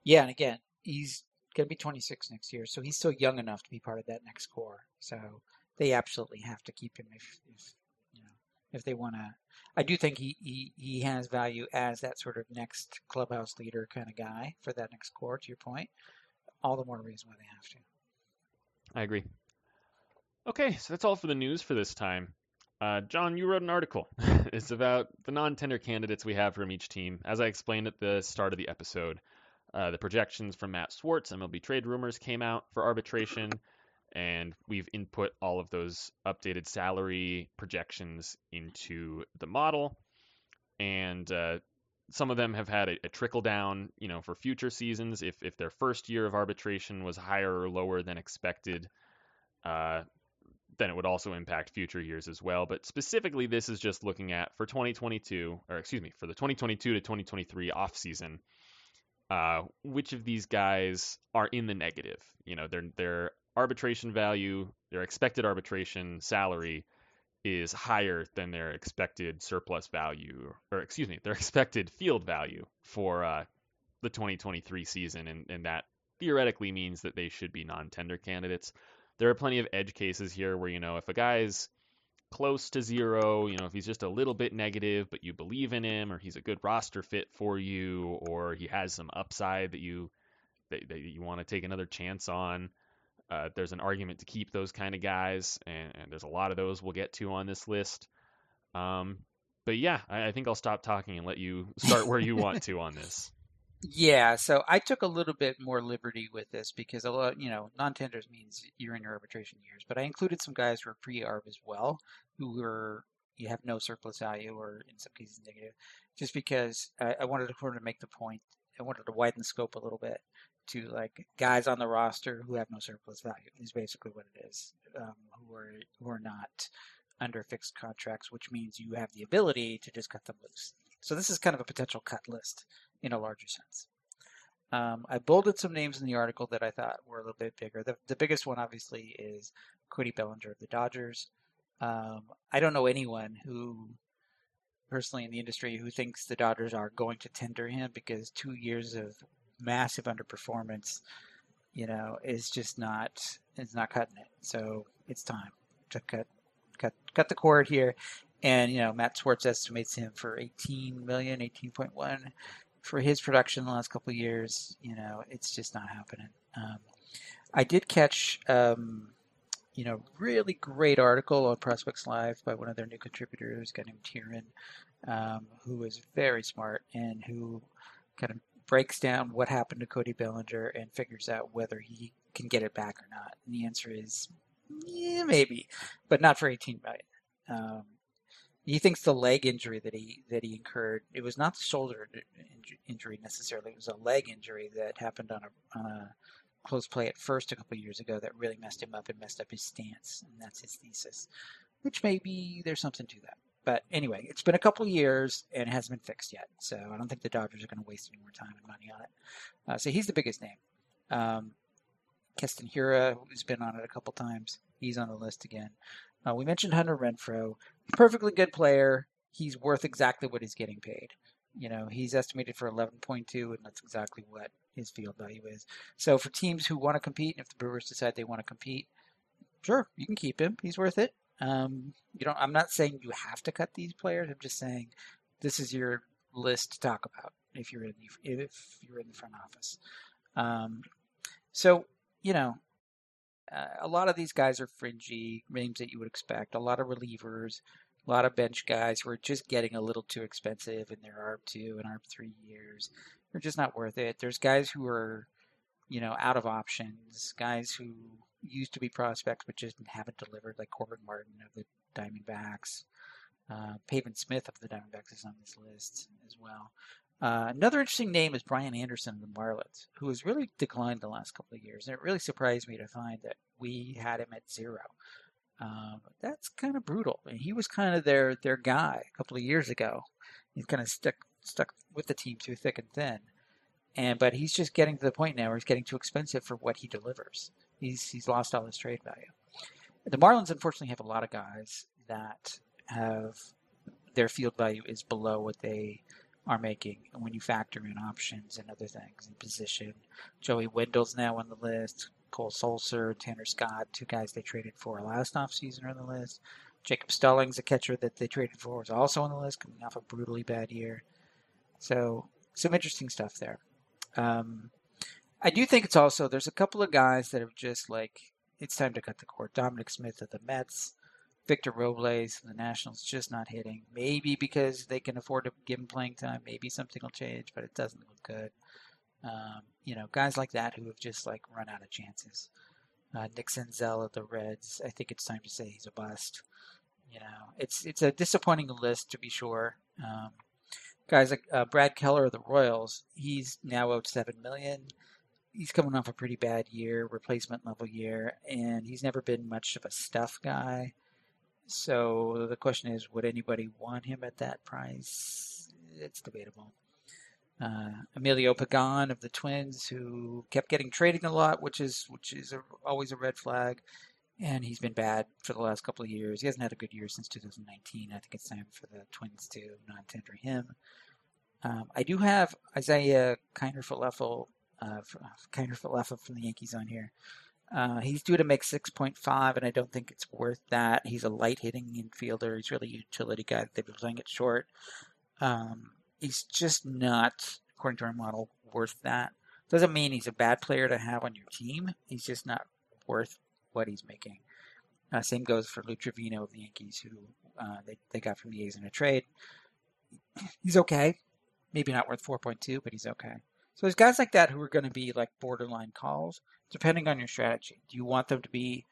Yeah, and again, he's going to be 26 next year, so he's still young enough to be part of that next core. So they absolutely have to keep him if, if if they want to. I do think he, he he has value as that sort of next clubhouse leader kind of guy for that next core. To your point, all the more reason why they have to. I agree. Okay, so that's all for the news for this time. Uh, John, you wrote an article. [laughs] it's about the non-tender candidates we have from each team. As I explained at the start of the episode, uh, the projections from Matt Swartz, MLB Trade Rumors, came out for arbitration, and we've input all of those updated salary projections into the model. And uh, some of them have had a, a, trickle down, you know, for future seasons. If if their first year of arbitration was higher or lower than expected, uh, then it would also impact future years as well. But specifically, this is just looking at for 2022, or excuse me, for the 2022 to 2023 off season. Uh, which of these guys are in the negative? You know, their their arbitration value, their expected arbitration salary is higher than their expected surplus value, or excuse me, their [laughs] expected field value for uh, the 2023 season, and, and that theoretically means that they should be non-tender candidates. There are plenty of edge cases here where you know if a guy's close to zero, you know if he's just a little bit negative, but you believe in him, or he's a good roster fit for you, or he has some upside that you that, that you want to take another chance on. Uh, there's an argument to keep those kind of guys, and, and, there's a lot of those we'll get to on this list. Um, but yeah, I, I, think I'll stop talking and let you start where you want [laughs] to on this. Yeah, so I took a little bit more liberty with this because a lot, you know, non-tenders means you're in your arbitration years, but I included some guys who are pre-arb as well, who were you have no surplus value or in some cases negative, just because I, I wanted to sort of make the point. I wanted to widen the scope a little bit to like guys on the roster who have no surplus value is basically what it is um, who are who are not under fixed contracts which means you have the ability to just cut them loose so this is kind of a potential cut list in a larger sense um, I bolded some names in the article that I thought were a little bit bigger. The, the biggest one, obviously, is Cody Bellinger of the Dodgers. Um, I don't know anyone who, personally in the industry, who thinks the Dodgers are going to tender him because two years of massive underperformance, you know, is just not it's not cutting it. So it's time to cut cut cut the cord here. And you know, Matt Swartz estimates him for 18 million, 18.1 for his production the last couple of years. You know, it's just not happening. Um, I did catch, um, you know, really great article on Prospects Live by one of their new contributors, a guy named Tieran, um, who is very smart and who kind of breaks down what happened to Cody Bellinger and figures out whether he can get it back or not. And the answer is, yeah, maybe, but not for 18 million. Um, he thinks the leg injury that he that he incurred it was not the shoulder injury necessarily. It was a leg injury that happened on a on a close play at first a couple years ago that really messed him up and messed up his stance, and that's his thesis. Which maybe there's something to that. But anyway, it's been a couple years and it hasn't been fixed yet. So I don't think the Dodgers are going to waste any more time and money on it. Uh, so he's the biggest name. Um, Keston Hiura, who's been on it a couple times, he's on the list again. Uh, we mentioned Hunter Renfroe, perfectly good player. He's worth exactly what he's getting paid. You know, he's estimated for 11.2, and that's exactly what his field value is. So for teams who want to compete, and if the Brewers decide they want to compete, sure, you can keep him. He's worth it. Um, you know, I'm not saying you have to cut these players. I'm just saying this is your list to talk about if you're in the, if you're in the front office. Um, so you know, uh, a lot of these guys are fringy names that you would expect. A lot of relievers, a lot of bench guys who are just getting a little too expensive in their ARB two and ARB three years. They're just not worth it. There's guys who are, you know, out of options. Guys who used to be prospects but just haven't delivered, like Corbin Martin of the Diamondbacks. Uh, Smith of the Diamondbacks is on this list as well. Uh, another interesting name is Brian Anderson of the Marlins, who has really declined the last couple of years. And it really surprised me to find that we had him at zero. Um, that's kind of brutal. And he was kind of their their guy a couple of years ago. He's kind of stuck stuck with the team through thick and thin. And but he's just getting to the point now where he's getting too expensive for what he delivers. He's he's lost all his trade value. The Marlins unfortunately have a lot of guys that have their field value is below what they are making when you factor in options and other things in position. Joey Wendle's now on the list. Cole Sulser, Tanner Scott, two guys they traded for last offseason are on the list. Jacob Stallings, a catcher that they traded for, was also on the list, coming off a brutally bad year. So some interesting stuff there. Um, I do think it's also there's a couple of guys that have just like it's time to cut the cord. Dominic Smith of the Mets, Victor Robles, of the Nationals just not hitting. Maybe because they can afford to give him playing time. Maybe something will change, but it doesn't look good. Um, you know, guys like that who have just like run out of chances. Uh, Nick Senzel of the Reds. I think it's time to say he's a bust. You know, it's it's a disappointing list to be sure. Um, guys like uh, Brad Keller of the Royals, he's now owed seven million. He's coming off a pretty bad year, replacement level year, and he's never been much of a stuff guy. So the question is, would anybody want him at that price? It's debatable. Uh, Emilio Pagan of the Twins, who kept getting traded a lot, which is which is a, always a red flag, and he's been bad for the last couple of years. He hasn't had a good year since 2019. I think it's time for the Twins to non-tender him. Um, I do have Isaiah Kiner Falefa, uh, Kiner Falefa from the Yankees on here. Uh, he's due to make 6.5, and I don't think it's worth that. He's a light hitting infielder. He's really a utility guy. They've been playing it short. Um, he's just not, according to our model, worth that. Doesn't mean he's a bad player to have on your team. He's just not worth what he's making. Uh, same goes for Lou Trivino of the Yankees, who uh, they, they got from the A's in a trade. He's okay. Maybe not worth 4.2, but he's okay. So there's guys like that who are going to be like borderline calls, depending on your strategy. Do you want them to be,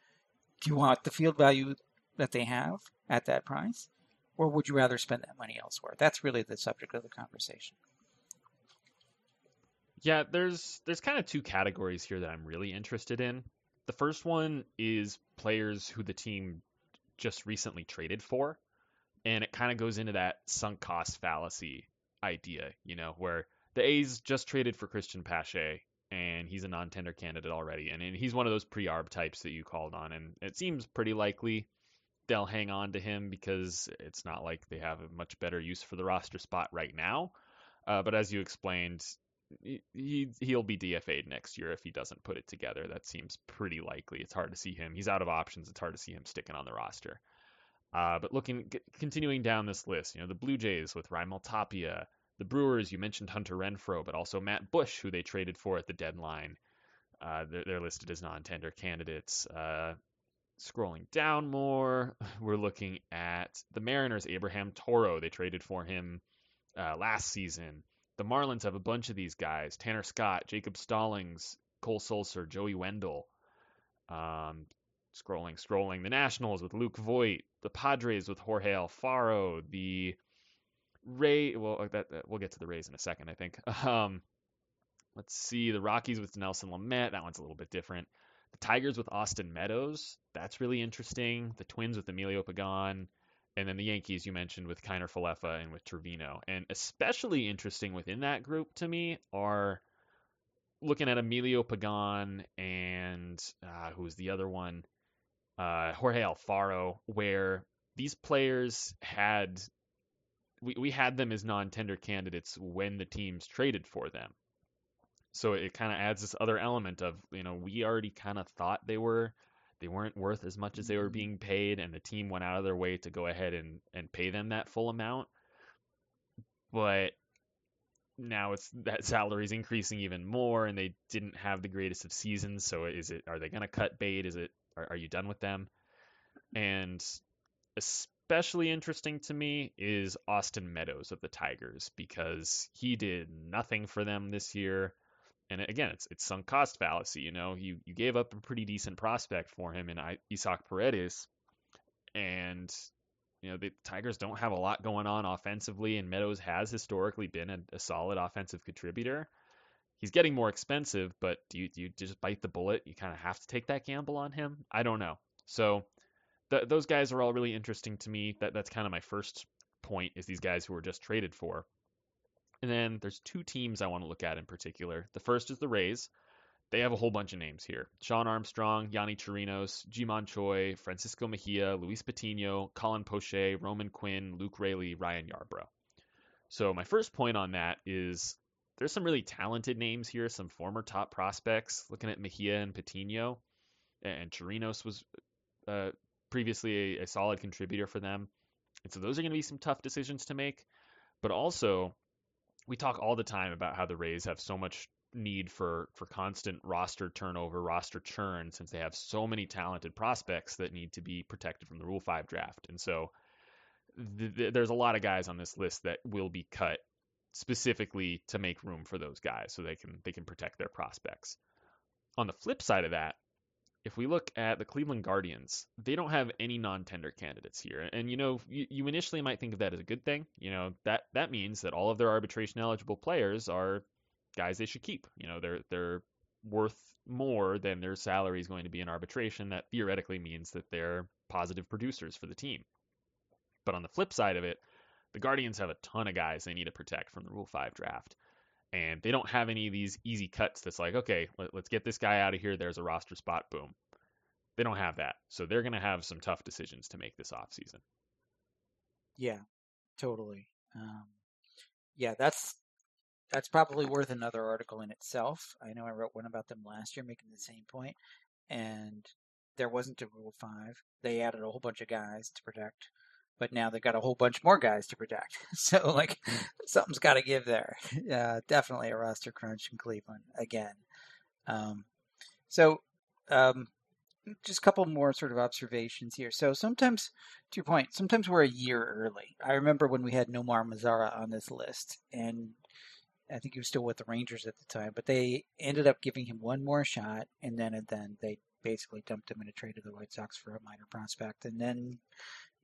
do you want the field value that they have at that price? Or would you rather spend that money elsewhere? That's really the subject of the conversation. Yeah, there's there's kind of two categories here that I'm really interested in. The first one is players who the team just recently traded for, and it kind of goes into that sunk cost fallacy idea, you know, where the A's just traded for Cristian Pache, and he's a non-tender candidate already, and he's one of those pre-arb types that you called on, and it seems pretty likely they'll hang on to him because it's not like they have a much better use for the roster spot right now. Uh, but as you explained, he he'll be DFA'd next year if he doesn't put it together. That seems pretty likely. It's hard to see him. He's out of options. It's hard to see him sticking on the roster. Uh, but looking, continuing down this list, you know, the Blue Jays with Raimel Tapia, the Brewers, you mentioned Hunter Renfroe, but also Matt Bush, who they traded for at the deadline. Uh, they're, they're, listed as non-tender candidates. Uh, scrolling down more, [laughs] we're looking at the Mariners, Abraham Toro. They traded for him uh, last season. The Marlins have a bunch of these guys: Tanner Scott, Jacob Stallings, Cole Sulser, Joey Wendle. Um, scrolling, scrolling. The Nationals with Luke Voit. The Padres with Jorge Alfaro. The Ray, well, uh, that, that, we'll get to the Rays in a second, I think. [laughs] Um, let's see, the Rockies with Nelson Lamet. That one's a little bit different. The Tigers with Austin Meadows. That's really interesting. The Twins with Emilio Pagan. And then the Yankees you mentioned with Kiner Falefa and with Trivino. And especially interesting within that group to me are looking at Emilio Pagan and uh, who's the other one? Uh, Jorge Alfaro, where these players had we, we had them as non-tender candidates when the teams traded for them. So it kind of adds this other element of, you know, we already kind of thought they were they weren't worth as much as they were mm-hmm. being paid and the team went out of their way to go ahead and and pay them that full amount. But now it's that salary is increasing even more and they didn't have the greatest of seasons, so is it are they going to cut bait? Is it are, are you done with them? And especially interesting to me is Austin Meadows of the Tigers because he did nothing for them this year. And again, it's it's sunk cost fallacy. You know, you you gave up a pretty decent prospect for him in Isaac Paredes, and you know the Tigers don't have a lot going on offensively, and Meadows has historically been a, a solid offensive contributor. He's getting more expensive, but do you do you just bite the bullet? You kind of have to take that gamble on him. I don't know. So th- those guys are all really interesting to me. That that's kind of my first point is these guys who were just traded for. And then there's two teams I want to look at in particular. The first is the Rays. They have a whole bunch of names here. Shawn Armstrong, Yonny Chirinos, Ji-Man Choi, Francisco Mejia, Luis Patino, Colin Poche, Roman Quinn, Luke Raley, Ryan Yarbrough. So my first point on that is there's some really talented names here, some former top prospects. Looking at Mejia and Patino, and Chirinos was uh, previously a, a solid contributor for them. And so those are going to be some tough decisions to make. But also, we talk all the time about how the Rays have so much need for for constant roster turnover, roster churn, since they have so many talented prospects that need to be protected from the Rule Five draft. And so th- th- there's a lot of guys on this list that will be cut specifically to make room for those guys, so they can they can protect their prospects. On the flip side of that, if we look at the Cleveland Guardians, they don't have any non-tender candidates here. And you know, you, you, initially might think of that as a good thing. You know, that that means that all of their arbitration eligible players are guys they should keep. You know, they're they're worth more than their salary is going to be in arbitration. That theoretically means that they're positive producers for the team. But on the flip side of it, the Guardians have a ton of guys they need to protect from the Rule 5 draft and they don't have any of these easy cuts that's like, okay, let, us get this guy out of here. There's a roster spot. Boom. They don't have that. So they're going to have some tough decisions to make this offseason. Yeah, totally. Um, yeah, that's that's probably worth another article in itself. I know I wrote one about them last year making the same point, and there wasn't a Rule 5. They added a whole bunch of guys to protect but now they've got a whole bunch more guys to protect. [laughs] So like something's got to give there. [laughs] Uh, definitely a roster crunch in Cleveland again. Um, so um, just a couple more sort of observations here. So sometimes, to your point, sometimes we're a year early. I remember when we had Nomar Mazara on this list, and I think he was still with the Rangers at the time, but they ended up giving him one more shot, and then and then they basically dumped him in a trade to the White Sox for a minor prospect, and then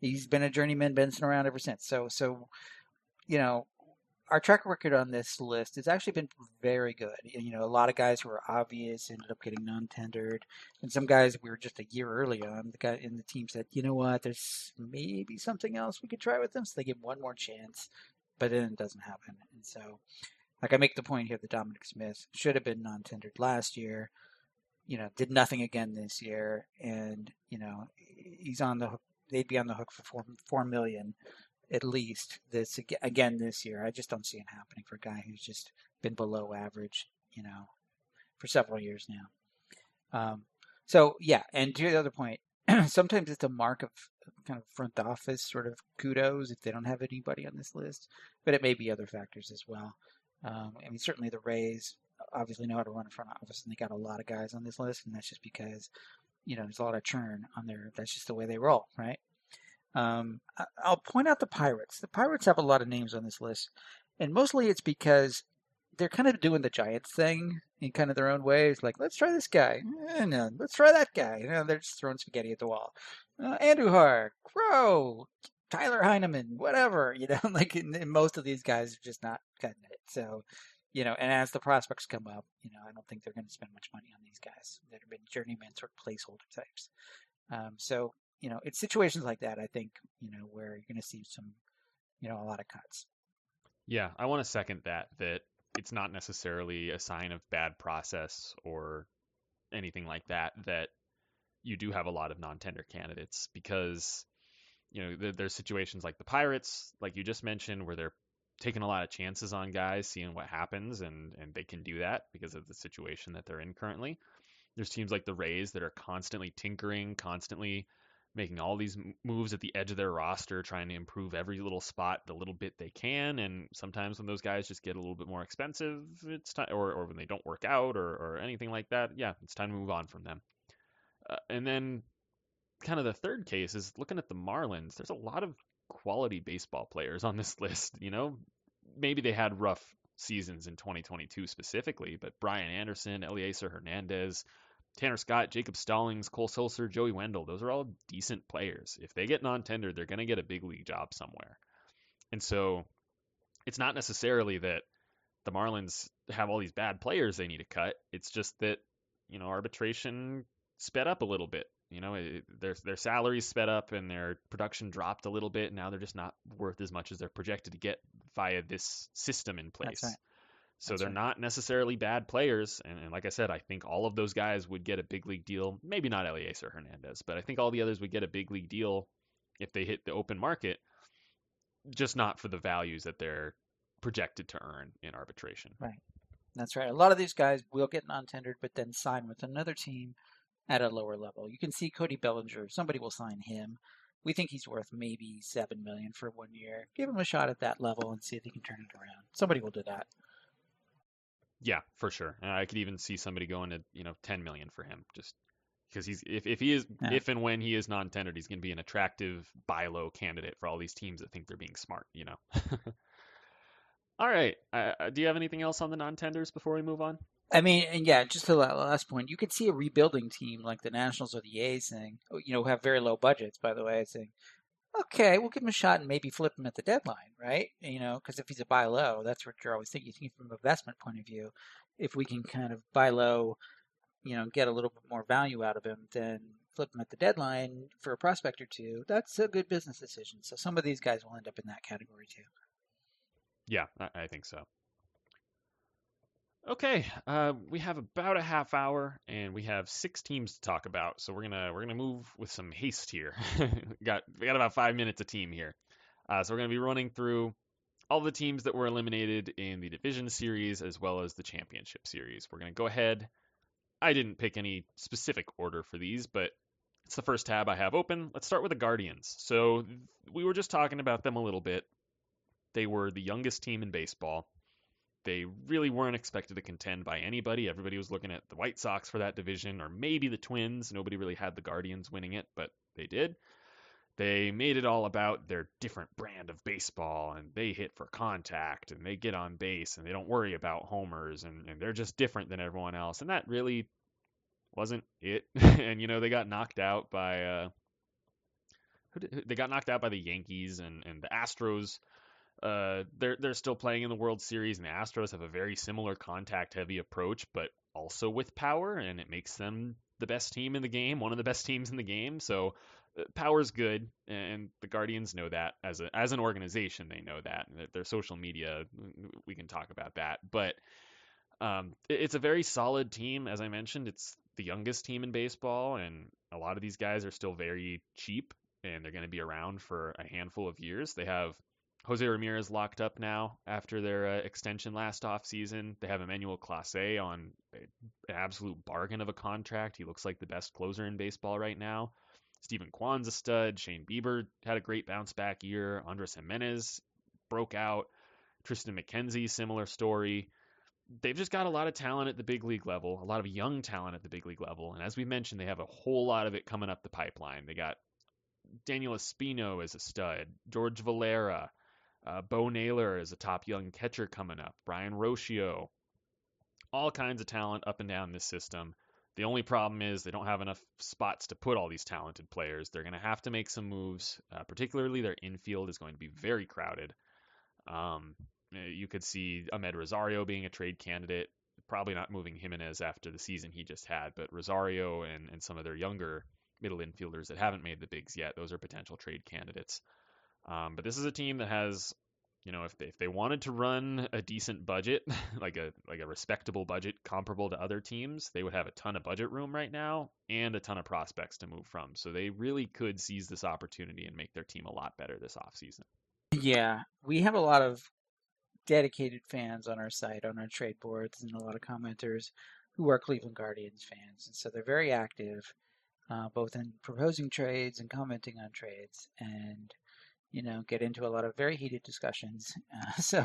he's been a journeyman, been around ever since. So, so you know, our track record on this list has actually been very good. You know, a lot of guys who were obvious ended up getting non-tendered, and some guys we were just a year early on. The guy in the team said, "You know what? There's maybe something else we could try with them." So they give one more chance, but then it doesn't happen. And so, like I make the point here that Dominic Smith should have been non-tendered last year. You know, did nothing again this year, and you know he's on the hook they'd be on the hook for four four million at least this again this year. I just don't see it happening for a guy who's just been below average, you know, for several years now. Um, so yeah, and to the other point, [clears throat] sometimes it's a mark of kind of front office sort of kudos if they don't have anybody on this list, but it may be other factors as well. Um, I mean, certainly the Rays obviously know how to run a front office, and they got a lot of guys on this list, and that's just because you know, there's a lot of churn on there. That's just the way they roll, right? Um, I'll point out the Pirates. The Pirates have a lot of names on this list, and mostly it's because they're kind of doing the Giants thing in kind of their own ways. Like, let's try this guy. Eh, no, let's try that guy. You know, they're just throwing spaghetti at the wall. Uh, Andujar, Crowe, Tyler Heineman, whatever. You know, [laughs] like most of these guys are just not cutting it. So you know, and as the prospects come up, you know, I don't think they're going to spend much money on these guys that have been journeyman sort of placeholder types. Um, so, you know, it's situations like that, I think, you know, where you're going to see some, you know, a lot of cuts. Yeah, I want to second that, that it's not necessarily a sign of bad process or anything like that, that you do have a lot of non tender candidates because, you know, there's situations like the Pirates, like you just mentioned, where they're taking a lot of chances on guys, seeing what happens, and and they can do that because of the situation that they're in currently. There's teams like the Rays that are constantly tinkering, constantly making all these moves at the edge of their roster, trying to improve every little spot the little bit they can. And sometimes when those guys just get a little bit more expensive, it's time, or or when they don't work out or or anything like that, yeah, it's time to move on from them. Uh, and then kind of the third case is looking at the Marlins. There's a lot of quality baseball players on this [laughs] list. You know, maybe they had rough seasons in 2022 specifically, but Brian Anderson, Elieser Hernandez, Tanner Scott, Jacob Stallings, Cole Sulser, Joey Wendle, those are all decent players. If they get non-tendered, they're going to get a big league job somewhere. And so it's not necessarily that the Marlins have all these bad players they need to cut. It's just that, you know, arbitration sped up a little bit. You know, it, their their salaries sped up and their production dropped a little bit. And now they're just not worth as much as they're projected to get via this system in place. Right. So That's they're right. not necessarily bad players, and, and, like I said, I think all of those guys would get a big league deal. Maybe not Elieser Hernandez, but I think all the others would get a big league deal if they hit the open market. Just not for the values that they're projected to earn in arbitration. Right. That's right. A lot of these guys will get non-tendered, but then sign with another team at a lower level. You can see Cody Bellinger. Somebody will sign him. We think he's worth maybe seven million for one year. Give him a shot at that level and see if he can turn it around. Somebody will do that. Yeah, for sure. I could even see somebody going to you know ten million for him, just because he's if, if he is yeah. if and when he is non-tendered, he's going to be an attractive buy low candidate for all these teams that think they're being smart. You know. [laughs] all right. Uh, uh, do you have anything else on the non-tenders before we move on? I mean, and yeah, just to that last point, you could see a rebuilding team like the Nationals or the A's saying, oh, you know, have very low budgets, by the way, saying, okay, we'll give him a shot and maybe flip him at the deadline, right? You know, because if he's a buy low, that's what you're always thinking. From an investment point of view, if we can kind of buy low, you know, get a little bit more value out of him, then flip him at the deadline for a prospect or two. That's a good business decision. So some of these guys will end up in that category too. Yeah, I think so. Okay, uh, we have about a half hour, and we have six teams to talk about. So we're gonna we're gonna move with some haste here. [laughs] got we got about five minutes a team here. Uh, so we're gonna be running through all the teams that were eliminated in the division series as well as the championship series. We're gonna go ahead. I didn't pick any specific order for these, but it's the first tab I have open. Let's start with the Guardians. So we were just talking about them a little bit. They were the youngest team in baseball they really weren't expected to contend by anybody. Everybody was looking at the White Sox for that division, or maybe the Twins. Nobody really had the Guardians winning it, but they did. They made it all about their different brand of baseball, and they hit for contact, and they get on base, and they don't worry about homers, and, and they're just different than everyone else. And that really wasn't it. [laughs] and you know they got knocked out by uh, they got knocked out by the Yankees and and the Astros uh, they're they're still playing in the World Series, and the Astros have a very similar contact-heavy approach, but also with power, and it makes them the best team in the game, one of the best teams in the game. So uh, power's good, and the Guardians know that as a as an organization, they know that. Their social media, we can talk about that, but um, it's a very solid team. As I mentioned, it's the youngest team in baseball, and a lot of these guys are still very cheap, and they're going to be around for a handful of years. They have Jose Ramirez locked up now after their uh, extension last offseason. They have Emmanuel Clase on an absolute bargain of a contract. He looks like the best closer in baseball right now. Steven Kwan's a stud. Shane Bieber had a great bounce back year. Andres Gimenez broke out. Triston McKenzie, similar story. They've just got a lot of talent at the big league level, a lot of young talent at the big league level. And as we mentioned, they have a whole lot of it coming up the pipeline. They got Daniel Espino as a stud, George Valera, uh, Bo Naylor is a top young catcher coming up. Brayan Rocchio. All kinds of talent up and down this system. The only problem is they don't have enough spots to put all these talented players. They're going to have to make some moves. Uh, particularly, their infield is going to be very crowded. Um, you could see Amed Rosario being a trade candidate. Probably not moving Gimenez after the season he just had, but Rosario and, and some of their younger middle infielders that haven't made the bigs yet, those are potential trade candidates. Um, but this is a team that has, you know, if they, if they wanted to run a decent budget, [laughs] like a like a respectable budget comparable to other teams, they would have a ton of budget room right now and a ton of prospects to move from. So they really could seize this opportunity and make their team a lot better this offseason. Yeah, we have a lot of dedicated fans on our site, on our trade boards, and a lot of commenters who are Cleveland Guardians fans, and so they're very active, uh, both in proposing trades and commenting on trades. And you know, get into a lot of very heated discussions. [laughs] Uh, so,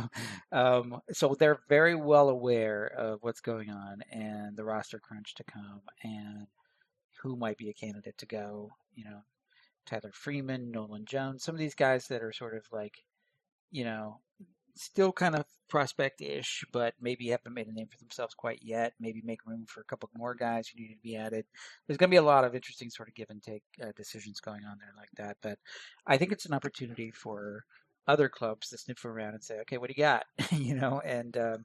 mm. um, so they're very well aware of what's going on and the roster crunch to come and who might be a candidate to go. You know, Tyler Freeman, Nolan Jones, some of these guys that are sort of like, you know, still kind of prospect-ish, but maybe haven't made a name for themselves quite yet. Maybe make room for a couple more guys who need to be added. There's going to be a lot of interesting sort of give and take uh, decisions going on there like that. But I think it's an opportunity for other clubs to sniff around and say, okay, what do you got? [laughs] you know, and um,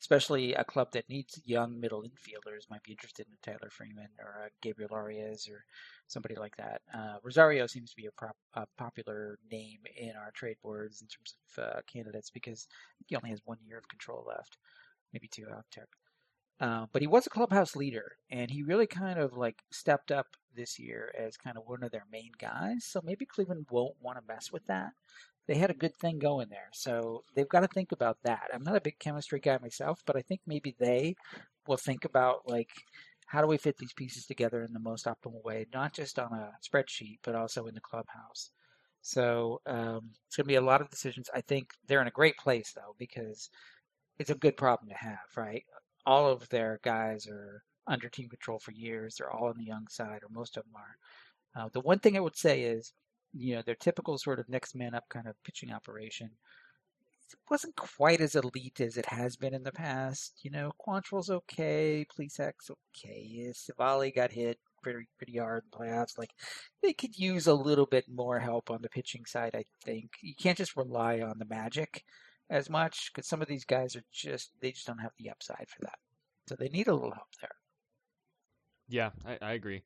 especially a club that needs young middle infielders might be interested in Tyler Freeman or Gabriel Arias or somebody like that. Uh, Rosario seems to be a, prop, a, popular name in our trade boards in terms of uh, candidates because he only has one year of control left, maybe two. I'll. Uh, but he was a clubhouse leader, and he really kind of like stepped up this year as kind of one of their main guys. So maybe Cleveland won't want to mess with that. They had a good thing going there, so they've got to think about that. I'm not a big chemistry guy myself, but I think maybe they will think about like how do we fit these pieces together in the most optimal way, not just on a spreadsheet, but also in the clubhouse. So um, it's going to be a lot of decisions. I think they're in a great place though because it's a good problem to have, right? All of their guys are under team control for years. They're all on the young side, or most of them are. Uh, the one thing I would say is, you know, their typical sort of next man up kind of pitching operation wasn't quite as elite as it has been in the past. You know, Quantrill's okay, Plesac's okay, Civale got hit pretty pretty hard in playoffs. Like they could use a little bit more help on the pitching side. I think you can't just rely on the magic as much because some of these guys are just they just don't have the upside for that. So they need a little help there. Yeah, I, I agree.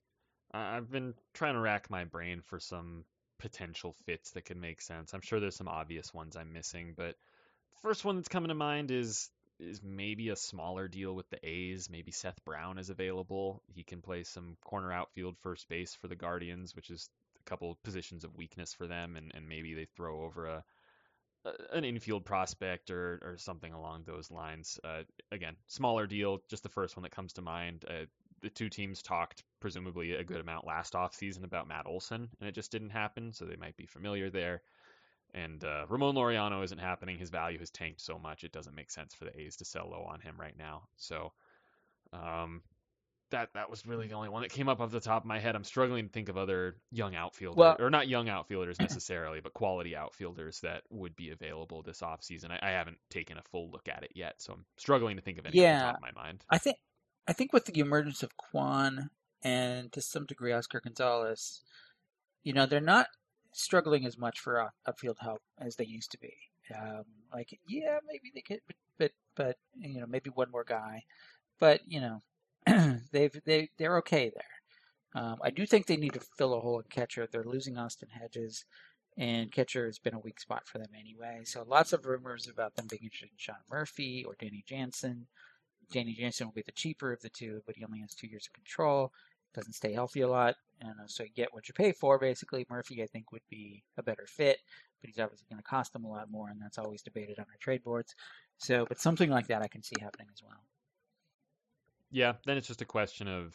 I've been trying to rack my brain for some potential fits that could make sense. I'm sure there's some obvious ones I'm missing, but first one that's coming to mind is is maybe a smaller deal with the A's. Maybe Seth Brown is available. He can play some corner outfield first base for the Guardians, which is a couple positions of weakness for them, and, and maybe they throw over a, an infield prospect or, or something along those lines. Uh, again, smaller deal, just the first one that comes to mind. Uh, the two teams talked presumably a good amount last offseason about Matt Olson, and it just didn't happen, so they might be familiar there. And uh, Ramon Laureano isn't happening. His value has tanked so much, it doesn't make sense for the A's to sell low on him right now. So um, that that was really the only one that came up off the top of my head. I'm struggling to think of other young outfielders, well, or not young outfielders necessarily, but quality outfielders that would be available this offseason. I, I haven't taken a full look at it yet, so I'm struggling to think of any yeah, of my mind. I think I think with the emergence of Kwan and to some degree Oscar Gonzalez, you know, they're not struggling as much for upfield help as they used to be. Um, like, yeah, maybe they could, but, but, you know, maybe one more guy, but you know, [clears throat] they've they they're okay there. Um, I do think they need to fill a hole in catcher. They're losing Austin Hedges, and catcher has been a weak spot for them anyway. So lots of rumors about them being interested in Sean Murphy or Danny Jansen. Danny Jansen will be the cheaper of the two, but he only has two years of control. Doesn't stay healthy a lot, and uh, so you get what you pay for. Basically, Murphy I think would be a better fit, but he's obviously going to cost them a lot more, and that's always debated on our trade boards. So, but something like that I can see happening as well. Yeah, then it's just a question of,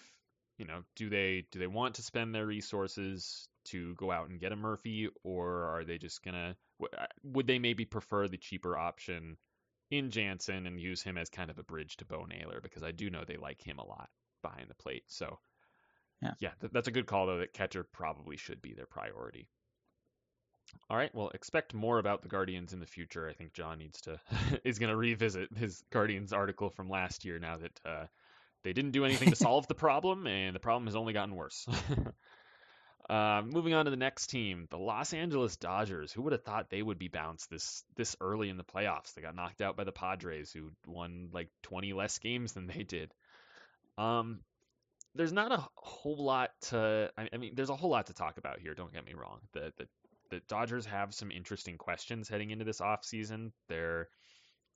you know, do they do they want to spend their resources to go out and get a Murphy, or are they just gonna uh, would they maybe prefer the cheaper option in Jansen and use him as kind of a bridge to Bo Naylor because I do know they like him a lot behind the plate. So, yeah, yeah th- that's a good call though. That catcher probably should be their priority. All right, well, expect more about the Guardians in the future. I think John needs to [laughs] is going to revisit his Guardians article from last year now that uh, they didn't do anything to [laughs] solve the problem, and the problem has only gotten worse. [laughs] Uh, moving on to the next team, the Los Angeles Dodgers. Who would have thought they would be bounced this this early in the playoffs? They got knocked out by the Padres, who won like 20 less games than they did. Um, there's not a whole lot to. I mean, there's a whole lot to talk about here. Don't get me wrong. The the, the Dodgers have some interesting questions heading into this offseason. They're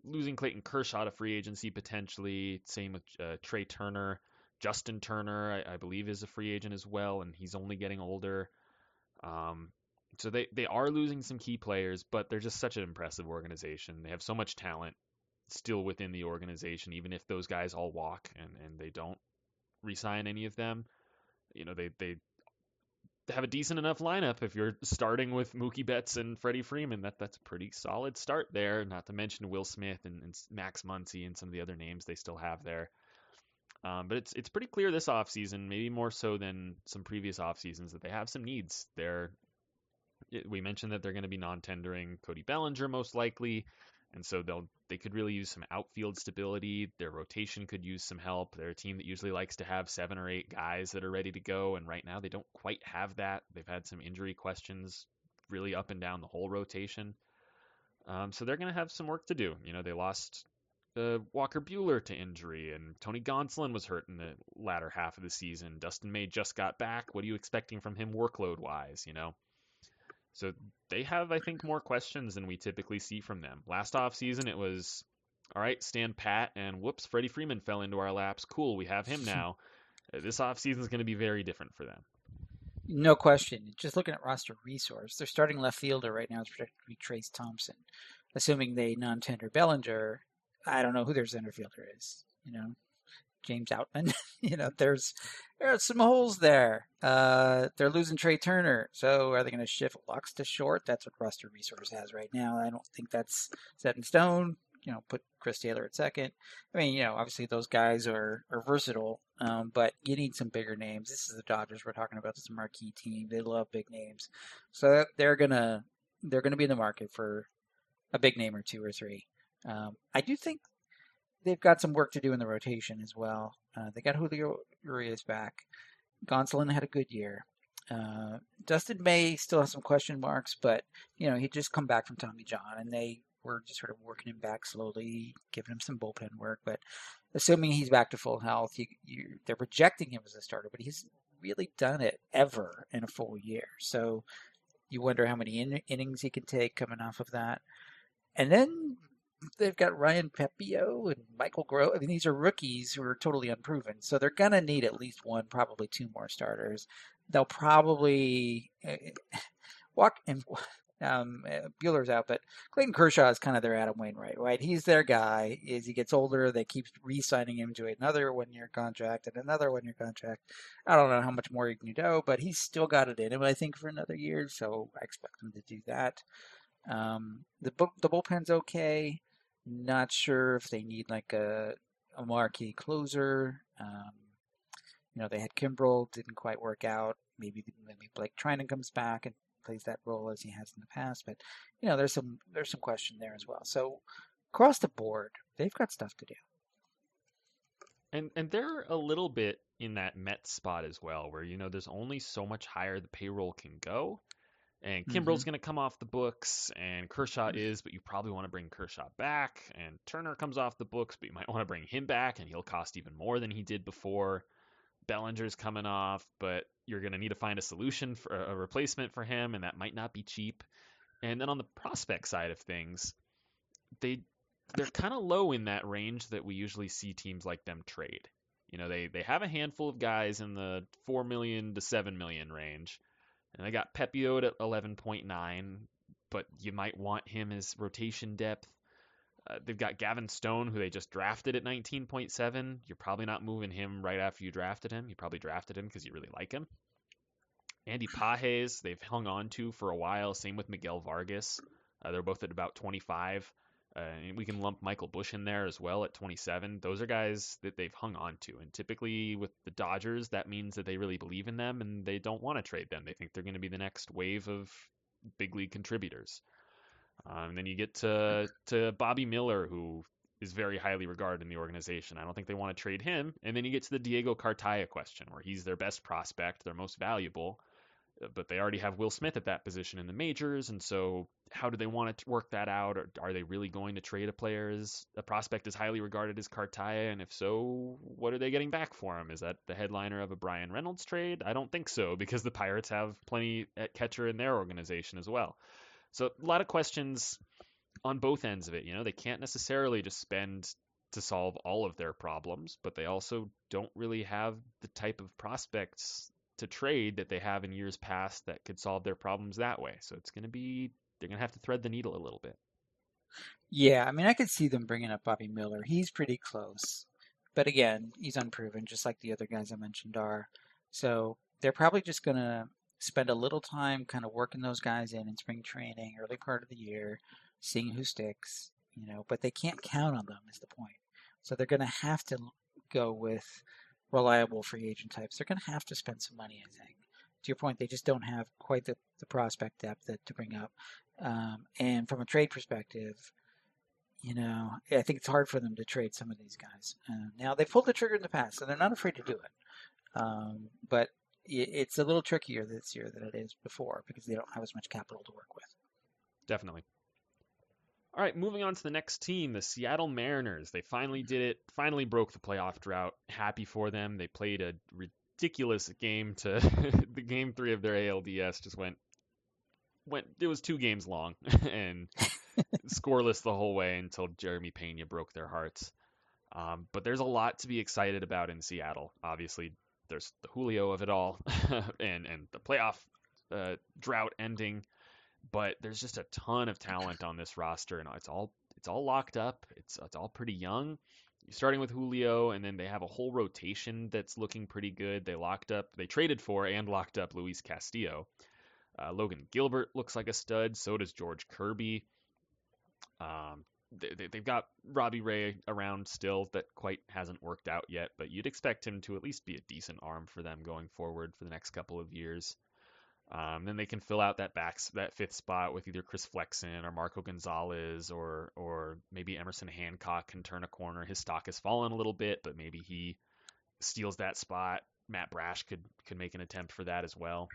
losing Clayton Kershaw to free agency potentially. Same with uh, Trea Turner. Justin Turner, I, I, believe, is a free agent as well, and he's only getting older. Um, so they, they are losing some key players, but they're just such an impressive organization. They have so much talent still within the organization, even if those guys all walk and, and they don't resign any of them. You know, they, they have a decent enough lineup if you're starting with Mookie Betts and Freddie Freeman. That that's a pretty solid start there. Not to mention Will Smith and, and Max Muncy and some of the other names they still have there. Um, but it's it's pretty clear this offseason, maybe more so than some previous off seasons, that they have some needs. They're we mentioned that they're going to be non-tendering Cody Bellinger most likely, and so they'll they could really use some outfield stability. Their rotation could use some help. They're a team that usually likes to have seven or eight guys that are ready to go, and right now they don't quite have that. They've had some injury questions really up and down the whole rotation. Um, so they're going to have some work to do. You know, they lost uh, Walker Buehler to injury, and Tony Gonsolin was hurt in the latter half of the season. Dustin May just got back. What are you expecting from him workload wise? You know, so they have, I think, more questions than we typically see from them. Last off season, it was all right, stand pat, and whoops, Freddie Freeman fell into our laps. Cool, we have him now. Uh, this offseason is going to be very different for them. No question. Just looking at roster resource, their starting left fielder right now is projected to be Trayce Thompson. Assuming they non-tender Bellinger, I don't know who their center fielder is. You know, James Outman. [laughs] you know, there's there's some holes there. Uh, they're losing Trea Turner, so are they going to shift Lux to short? That's what roster resource has right now. I don't think that's set in stone you know put Chris Taylor at second. I mean, you know, obviously those guys are are versatile, um, but you need some bigger names. This is the Dodgers we're talking about. This marquee team. They love big names, so they're gonna they're gonna be in the market for a big name or two or three. Um, I do think they've got some work to do in the rotation as well. Uh, they got Julio Urias back. Gonsolin had a good year. Uh, Dustin May still has some question marks, but you know he just come back from Tommy John, and they we're just sort of working him back slowly, giving him some bullpen work. But assuming he's back to full health, you, you, they're projecting him as a starter, but he's really done it ever in a full year. So you wonder how many in, innings he can take coming off of that. And then they've got Ryan Pepiot and Michael Grove. I mean, these are rookies who are totally unproven. So they're to need at least one, probably two more starters. They'll probably eh, eh, walk and um, eh, Buehler's out, but Clayton Kershaw is kind of their Adam Wainwright, right? He's their guy. As he gets older, they keep re-signing him to another one-year contract and another one-year contract. I don't know how much more he can do, but he's still got it in him, I think, for another year. So I expect him to do that. Um, the the bullpen's okay. Not sure if they need like a a marquee closer. Um, you know, they had Kimbrel, didn't quite work out. Maybe maybe Blake Treinen comes back and plays that role as he has in the past. But you know, there's some there's some question there as well. So across the board, they've got stuff to do. And and they're a little bit in that Met spot as well, where you know there's only so much higher the payroll can go. And Kimbrel's mm-hmm. going to come off the books, and Kershaw mm-hmm. is, but you probably want to bring Kershaw back. And Turner comes off the books, but you might [laughs] want to bring him back, and he'll cost even more than he did before. Bellinger's coming off, but you're going to need to find a solution for a replacement for him, and that might not be cheap. And then on the prospect side of things, they they're kind of low in that range that we usually see teams like them trade. You know, they they have a handful of guys in the four million to seven million range, and they got Pepiot at eleven point nine, but you might want him as rotation depth. Uh, they've got Gavin Stone, who they just drafted at 19.7. You're probably not moving him right after you drafted him. You probably drafted him because you really like him. Andy Pages, they've hung on to for a while. Same with Miguel Vargas. Uh, they're both at about 25. Uh, and we can lump Michael Busch in there as well at 27. Those are guys that they've hung on to. And typically with the Dodgers, that means that they really believe in them and they don't want to trade them. They think they're going to be the next wave of big league contributors. Um, and then you get to to Bobby Miller, who is very highly regarded in the organization. I don't think they want to trade him. And then you get to the Diego Cartaya question, where he's their best prospect, their most valuable, Uh, but they already have Will Smith at that position in the majors. And so, how do they want to work that out? Or are they really going to trade a player as a prospect as highly regarded as Cartaya? And if so, what are they getting back for him? Is that the headliner of a Bryan Reynolds trade? I don't think so, because the Pirates have plenty at catcher in their organization as well. So a lot of questions on both ends of it. You know, they can't necessarily just spend to solve all of their problems, but they also don't really have the type of prospects to trade that they have in years past that could solve their problems that way. So it's going to be they're going to have to thread the needle a little bit. Yeah, I mean, I could see them bringing up Bobby Miller. He's pretty close, but again, he's unproven, just like the other guys I mentioned are. So they're probably just going to spend a little time kind of working those guys in in spring training, early part of the year, seeing who sticks, you know, but they can't count on them is the point. So they're going to have to go with reliable free agent types. They're going to have to spend some money, I think. To your point, they just don't have quite the, the prospect depth that, to bring up. Um, and from a trade perspective, you know, I think it's hard for them to trade some of these guys. Uh, now, they pulled the trigger in the past, so they're not afraid to do it. Um, but it's a little trickier this year than it is before because they don't have as much capital to work with. Definitely. All right, moving on to the next team, the Seattle Mariners. They finally did it, finally broke the playoff drought. Happy for them. They played a ridiculous game to [laughs] the game three of their ALDS just went went it was two games long [laughs] and [laughs] scoreless the whole way until Jeremy Pena broke their hearts. Um, but there's a lot to be excited about in Seattle. Obviously, there's the Julio of it all, and and the playoff uh, drought ending. But there's just a ton of talent on this roster, and it's all it's all locked up. It's it's all pretty young. Starting with Julio, and then they have a whole rotation that's looking pretty good. They locked up, they traded for and locked up Luis Castillo. Uh, Logan Gilbert looks like a stud. So does George Kirby. Um, they, have got Robbie Ray around still that quite hasn't worked out yet, but you'd expect him to at least be a decent arm for them going forward for the next couple of years. Um, then they can fill out that back that fifth spot with either Chris Flexen or Marco Gonzales or or maybe Emerson Hancock can turn a corner. His stock has fallen a little bit, but maybe he steals that spot. Matt Brash could could make an attempt for that as well.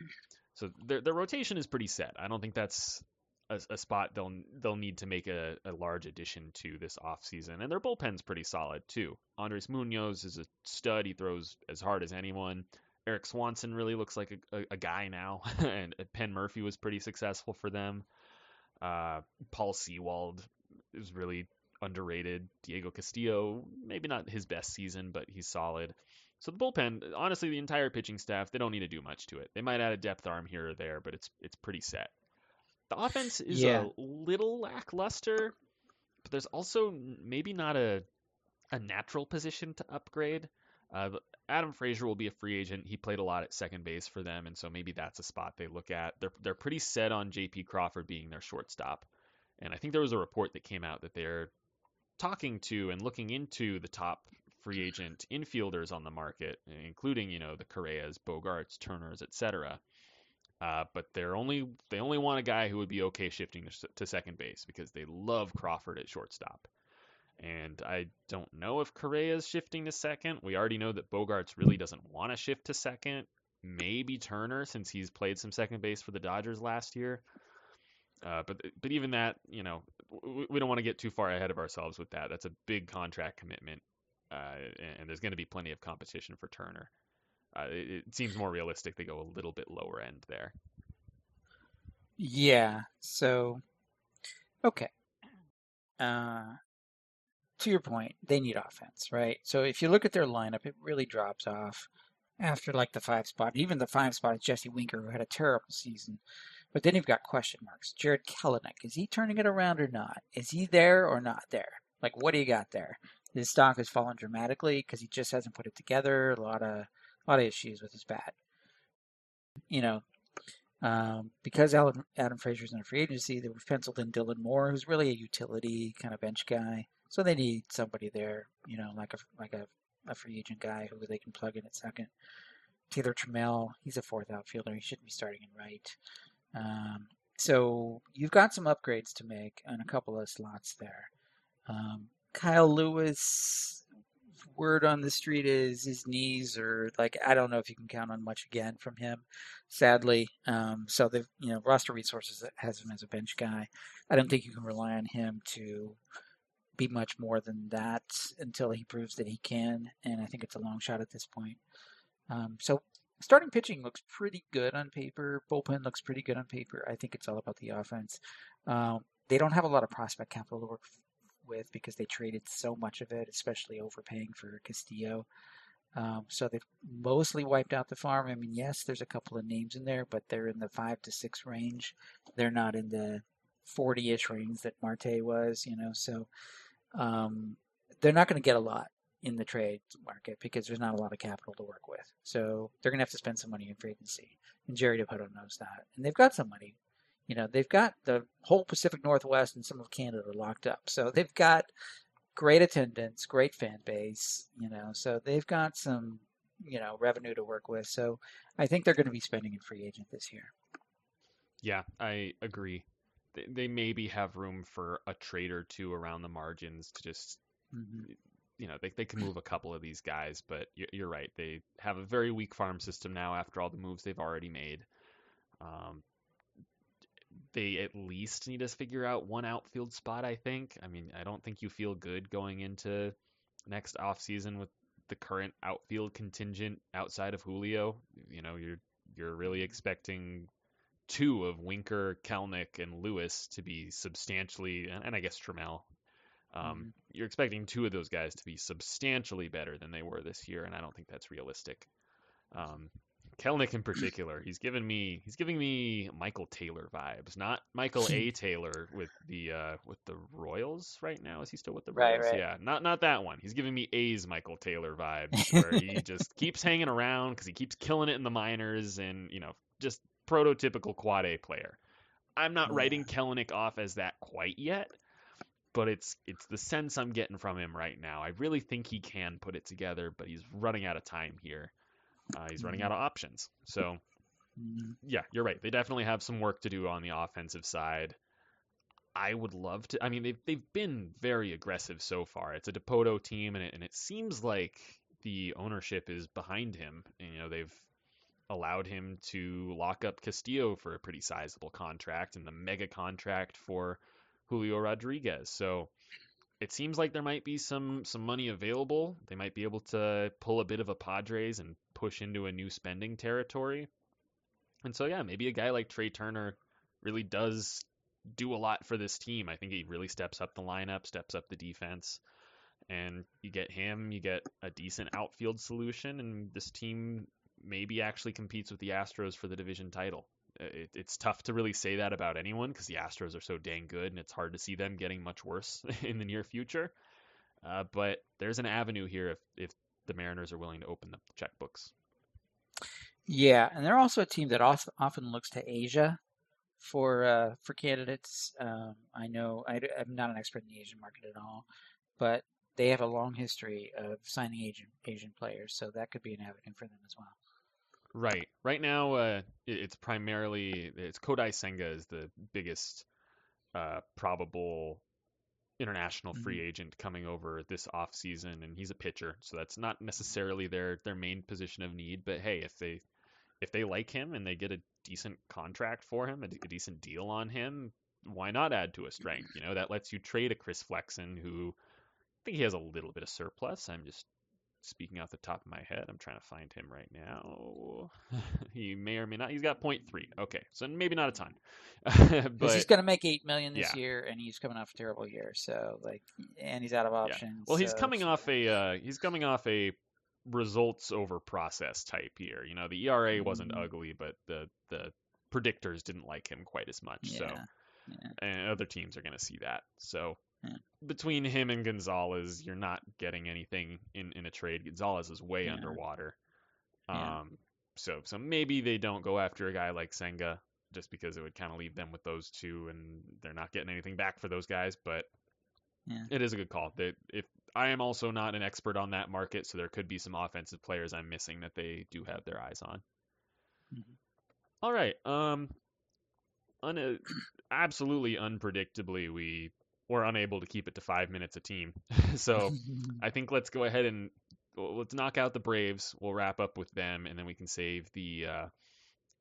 So their their rotation is pretty set. I don't think that's a, a spot they'll they'll need to make a, a large addition to this offseason. And their bullpen's pretty solid too. Andres Munoz is a stud. He throws as hard as anyone. Erik Swanson really looks like a, a, a guy now, [laughs] and Penn Murphy was pretty successful for them. Uh, Paul Sewald is really underrated. Diego Castillo, maybe not his best season, but he's solid. So the bullpen, honestly, the entire pitching staff, they don't need to do much to it. They might add a depth arm here or there, but it's it's pretty set. The offense is yeah. a little lackluster, but there's also maybe not a a natural position to upgrade. Uh, Adam Frazier will be a free agent. He played a lot at second base for them, and so maybe that's a spot they look at. They're they're pretty set on J.P. Crawford being their shortstop, and I think there was a report that came out that they're talking to and looking into the top free agent infielders on the market, including you know the Correas, Bogaerts, Turners, etc. Uh, but they're only they only want a guy who would be okay shifting to, to second base because they love Crawford at shortstop. And I don't know if Correa is shifting to second. We already know that Bogaerts really doesn't want to shift to second. Maybe Turner, since he's played some second base for the Dodgers last year. Uh, but but even that, you know, we, we don't want to get too far ahead of ourselves with that. That's a big contract commitment, uh, and, there's going to be plenty of competition for Turner uh, it, it, seems more realistic to go a little bit lower end there. Yeah. So, okay. Uh, to your point, they need offense, right? So if you look at their lineup, it really drops off after like the five spot. Even the five spot is Jesse Winker, who had a terrible season. But then you've got question marks. Jarred Kelenic, is he turning it around or not? Is he there or not there? Like, what do you got there? His stock has fallen dramatically because he just hasn't put it together. A lot of a lot of issues with his bat. You know, um, because Adam, Frazier's in a free agency, they have penciled in Dylan Moore, who's really a utility kind of bench guy. So they need somebody there, you know, like a like a, a free agent guy who they can plug in at second. Taylor Trammell, he's a fourth outfielder. He shouldn't be starting in right. Um, so you've got some upgrades to make on a couple of slots there. Um, Kyle Lewis, word on the street is his knees are like I don't know if you can count on much again from him, sadly. Um, so the you know roster resources has him as a bench guy. I don't think you can rely on him to be much more than that until he proves that he can, and I think it's a long shot at this point. Um, so starting pitching looks pretty good on paper. Bullpen looks pretty good on paper. I think it's all about the offense. Um, they don't have a lot of prospect capital to work with because they traded so much of it, especially overpaying for Castillo. Um, so they've mostly wiped out the farm. I mean, yes, there's a couple of names in there, but they're in the five to six range. They're not in the 40-ish range that Marte was, you know. So um, they're not going to get a lot in the trade market because there's not a lot of capital to work with. So they're going to have to spend some money in free agency, and Jerry Dipoto knows that. And they've got some money you know, they've got the whole Pacific Northwest and some of Canada locked up. So they've got great attendance, great fan base, you know, so they've got some, you know, revenue to work with. So I think they're going to be spending in free agent this year. Yeah, I agree. They, they maybe have room for a trade or two around the margins to just, mm-hmm. you know, they, they can move a [clears throat] couple of these guys, but you're, you're right. They have a very weak farm system now after all the moves they've already made. Um, they at least need to figure out one outfield spot, I think. I mean, I don't think you feel good going into next offseason with the current outfield contingent outside of Julio. You know, you're you're really expecting two of Winker, Kelenic, and Lewis to be substantially, and, and I guess Trammell. Um, Mhm. You're expecting two of those guys to be substantially better than they were this year, and I don't think that's realistic. Um, Kelenic in [clears throat] particular, he's given me he's giving me Michael Taylor vibes, not Michael A. [laughs] Taylor with the uh, with the Royals right now. Is he still with the Right, Royals? right. Yeah, not not that one. He's giving me A's Michael Taylor vibes, where he [laughs] just keeps hanging around because he keeps killing it in the minors, and you know, just prototypical quad A player. I'm not writing Kelenic off as that quite yet, but it's it's the sense I'm getting from him right now. I really think he can put it together, but he's running out of time here. Uh, he's running out of options. So Mhm. yeah, you're right. They definitely have some work to do on the offensive side. I would love to. I mean, they've they've been very aggressive so far. It's a Dipoto team, and it, and it seems like the ownership is behind him. And, you know, they've allowed him to lock up Castillo for a pretty sizable contract and the mega contract for Julio Rodriguez. So it seems like there might be some some money available. They might be able to pull a bit of a Padres and push into a new spending territory. And so yeah, maybe a guy like Trea Turner really does do a lot for this team. I think he really steps up the lineup, steps up the defense. And you get him, you get a decent outfield solution, and this team maybe actually competes with the Astros for the division title. It, it's tough to really say that about anyone because the Astros are so dang good, and it's hard to see them getting much worse [laughs] in the near future. Uh, but there's an avenue here if, if the Mariners are willing to open the checkbooks. Yeah, and they're also a team that of- often looks to Asia for uh, for candidates. Um, I know I, am not an expert in the Asian market at all, but they have a long history of signing Asian Asian players, so that could be an avenue for them as well. Right. Right now, uh, it's primarily it's Kodai Senga is the biggest uh, probable international free agent coming over this off season, and he's a pitcher, so that's not necessarily their their main position of need. But hey, if they if they like him and they get a decent contract for him, a, d- a decent deal on him, why not add to a strength? You know, that lets you trade a Chris Flexen, who I think he has a little bit of surplus. I'm just speaking off the top of my head. I'm trying to find him right now. [laughs] he may or may not. He's got 0.3. Okay, so maybe not a ton. [laughs] But he's going to make eight million this yeah. year, and he's coming off a terrible year. So like, and he's out of options. well, he's so- coming off a uh, he's coming off a results over process type year. You know, the ERA wasn't Mhm. ugly, but the the predictors didn't like him quite as much. So Yeah, yeah. and other teams are going to see that. So Yeah. Between him and Gonzales, you're not getting anything in, in a trade. Gonzales is way Yeah. underwater. Yeah. Um, so so maybe they don't go after a guy like Senga just because it would kind of leave them with those two, and they're not getting anything back for those guys. But Yeah. it is a good call. That if I am also not an expert on that market, so there could be some offensive players I'm missing that they do have their eyes on. Mhm. All right. Um, un- absolutely unpredictably, we were unable to keep it to five minutes a team. [laughs] so [laughs] I think let's go ahead and let's knock out the Braves. We'll wrap up with them, and then we can save the uh,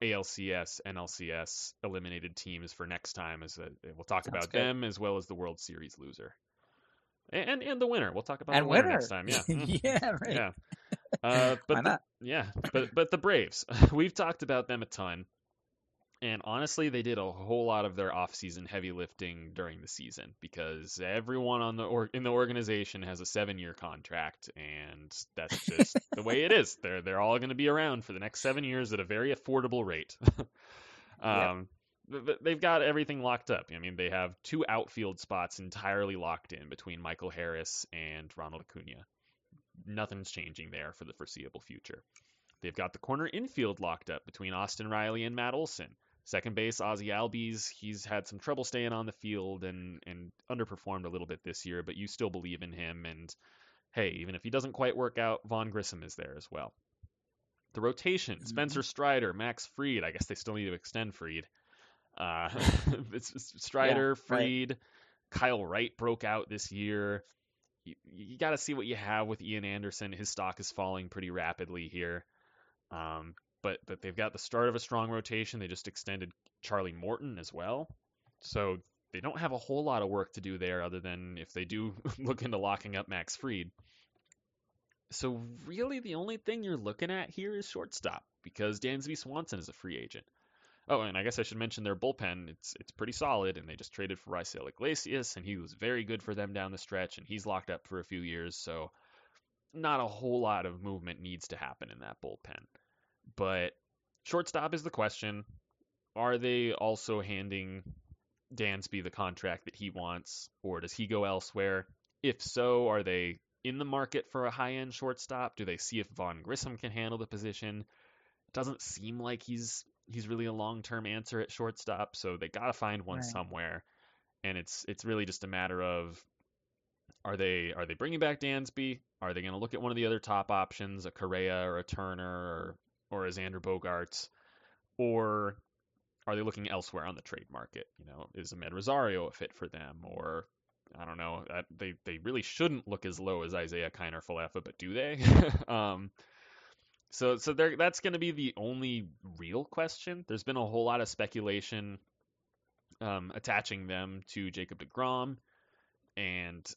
ALCS, NLCS eliminated teams for next time. As a, we'll talk Sounds about good. them as well as the World Series loser, and and, the winner. We'll talk about and the winner, winner next time. Yeah, [laughs] yeah, right. yeah. Uh, but Why the- yeah, but but the Braves, we've talked about them a ton, and honestly, they did a whole lot of their off-season heavy lifting during the season because everyone on the or in the organization has a seven-year contract, and that's just [laughs] the way it is. They're they're all going to be around for the next seven years at a very affordable rate. [laughs] um, th- th- They've got everything locked up. I mean, they have two outfield spots entirely locked in between Michael Harris and Ronald Acuna nothing's changing there for the foreseeable future. They've got the corner infield locked up between Austin Riley and Matt Olson. Second base, Ozzy Albies, he's had some trouble staying on the field and, and underperformed a little bit this year, but you still believe in him. And hey, even if he doesn't quite work out, Vaughn Grissom is there as well. The rotation, Mhm. Spencer Strider, Max Fried. I guess they still need to extend Fried. Uh, [laughs] it's, it's Strider, right. Kyle Wright broke out this year you, you got to see what you have with Ian Anderson. His stock is falling pretty rapidly here. Um, but they've got the start of a strong rotation. They just extended Charlie Morton as well. So they don't have a whole lot of work to do there other than if they do [laughs] look into locking up Max Fried. So really the only thing you're looking at here is shortstop because Dansby Swanson is a free agent. Oh, and I guess I should mention their bullpen. It's it's pretty solid, and they just traded for Raisel Iglesias, and he was very good for them down the stretch, and he's locked up for a few years. So not a whole lot of movement needs to happen in that bullpen. But shortstop is the question. Are they also handing Dansby the contract that he wants, or does he go elsewhere? If so, are they in the market for a high end shortstop? Do they see if Vaughn Grissom can handle the position? It doesn't seem like he's he's really a long term answer at shortstop, so they gotta find one right. somewhere. And it's it's really just a matter of are they are they bringing back Dansby? Are they going to look at one of the other top options, a Correa or a Turner or or a Xander Bogaerts, or are they looking elsewhere on the trade market? You know, is Amed Rosario a fit for them, or I don't know. They they really shouldn't look as low as Isiah Kiner Falefa, but do they? [laughs] um, so so there that's going to be the only real question. There's been a whole lot of speculation um, attaching them to Jacob Degrom, and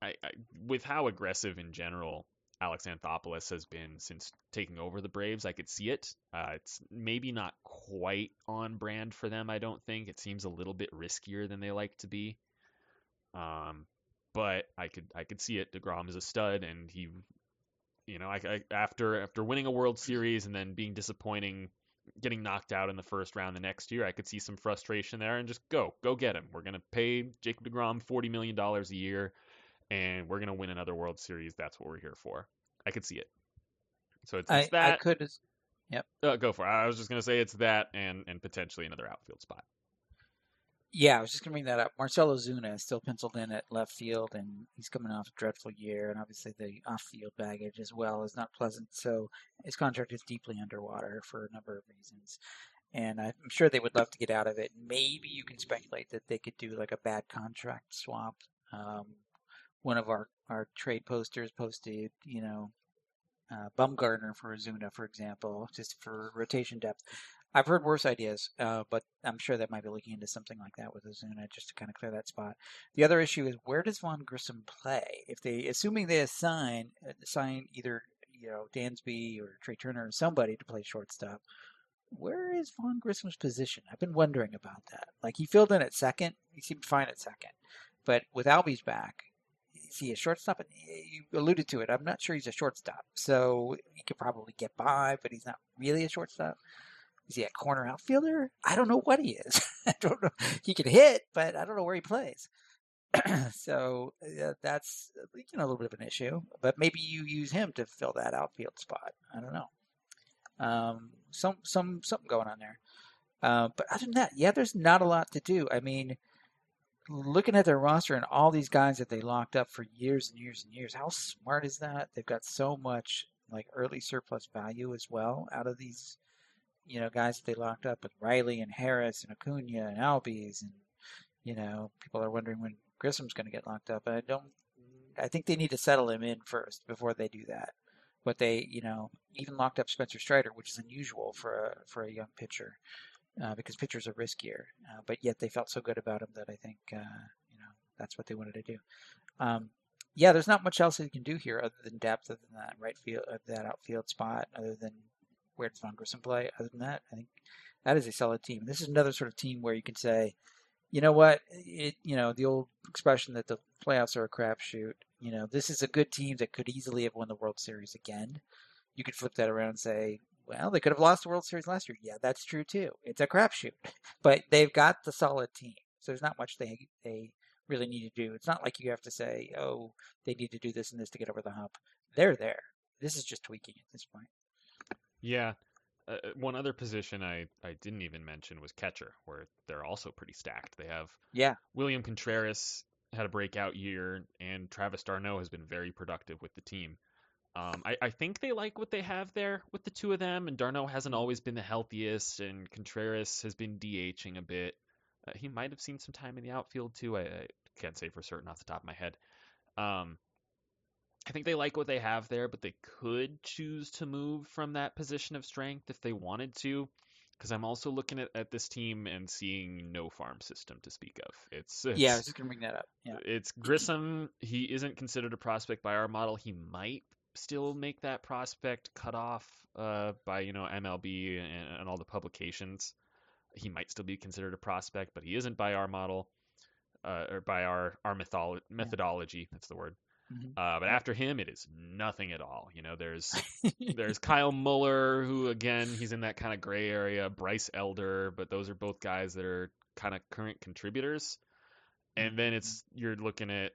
I, I, with how aggressive in general Alex Anthopoulos has been since taking over the Braves, I could see it. Uh, it's maybe not quite on brand for them. I don't think it seems a little bit riskier than they like to be. Um, but I could I could see it. Degrom is a stud, and he you know, I, I, after after winning a World Series and then being disappointing, getting knocked out in the first round the next year, I could see some frustration there and just go go get him. We're gonna pay Jacob Degrom forty million dollars a year, and we're gonna win another World Series. That's what we're here for. I could see it. So it's, it's I, that. I could. Yep. Uh, go for it. I was just gonna say it's that and and potentially another outfield spot. Yeah, I was just going to bring that up. Marcell Ozuna is still penciled in at left field, and he's coming off a dreadful year, and obviously the off-field baggage as well is not pleasant. So his contract is deeply underwater for a number of reasons, and I'm sure they would love to get out of it. Maybe you can speculate that they could do like a bad contract swap. Um, one of our our trade posters posted, you know, uh, Bumgarner for Ozuna, for example, just for rotation depth. I've heard worse ideas, uh, but I'm sure that might be looking into something like that with Ozuna just to kind of clear that spot. The other issue is where does Vaughn Grissom play? If they, assuming they assign assign either you know Dansby or Trea Turner or somebody to play shortstop, where is Vaughn Grissom's position? I've been wondering about that. Like he filled in at second, he seemed fine at second, but with Albies back, is he a shortstop? You alluded to it. I'm not sure he's a shortstop, so he could probably get by, but he's not really a shortstop. Is he a corner outfielder? I don't know what he is. [laughs] I don't know. He can hit, but I don't know where he plays. [clears throat] so uh, that's you know a little bit of an issue. But maybe you use him to fill that outfield spot. I don't know. Um, some some something going on there. Uh, but other than that, yeah, there's not a lot to do. I mean, looking at their roster and all these guys that they locked up for years and years and years, how smart is that? They've got so much like early surplus value as well out of these you know, guys that they locked up with Riley and Harris and Acuna and Albies, and you know, people are wondering when Grissom's going to get locked up. I don't. I think they need to settle him in first before they do that. But they, you know, even locked up Spencer Strider, which is unusual for a for a young pitcher, uh, because pitchers are riskier. Uh, but yet they felt so good about him that I think, uh, you know, that's what they wanted to do. Um, yeah, there's not much else they can do here other than depth, other than that right field, that outfield spot, other than where does Vaughn Grissom play? Other than that, I think that is a solid team. This is another sort of team where you can say, you know what, it you know the old expression that the playoffs are a crapshoot. You know, this is a good team that could easily have won the World Series again. You could flip that around and say, well, they could have lost the World Series last year. Yeah, that's true too. It's a crapshoot, [laughs] but they've got the solid team, so there's not much they they really need to do. It's not like you have to say, oh, they need to do this and this to get over the hump. They're there. This is just tweaking at this point. Yeah. Uh, uh, one other position I, I didn't even mention was catcher, where they're also pretty stacked. They have yeah William Contreras had a breakout year, and Travis d'Arnaud has been very productive with the team. Um, I, I think they like what they have there with the two of them, and d'Arnaud hasn't always been the healthiest, and Contreras has been DHing a bit. Uh, he might have seen some time in the outfield too. I, I, can't say for certain off the top of my head. Um, I think they like what they have there, but they could choose to move from that position of strength if they wanted to. Because I'm also looking at, at this team and seeing no farm system to speak of. It's, it's [laughs] yeah, I was just gonna bring that up. Yeah. It's Grissom. He isn't considered a prospect by our model. He might still make that prospect cut off uh, by you know MLB and, and all the publications. he might still be considered a prospect, but he isn't by our model uh, or by our our mytholo- methodology. That's the word. Mhm. Uh, but after him, it is nothing at all. You know, there's [laughs] there's Kyle Muller, who again he's in that kind of gray area. Bryce Elder, but those are both guys that are kind of current contributors. And then it's you're looking at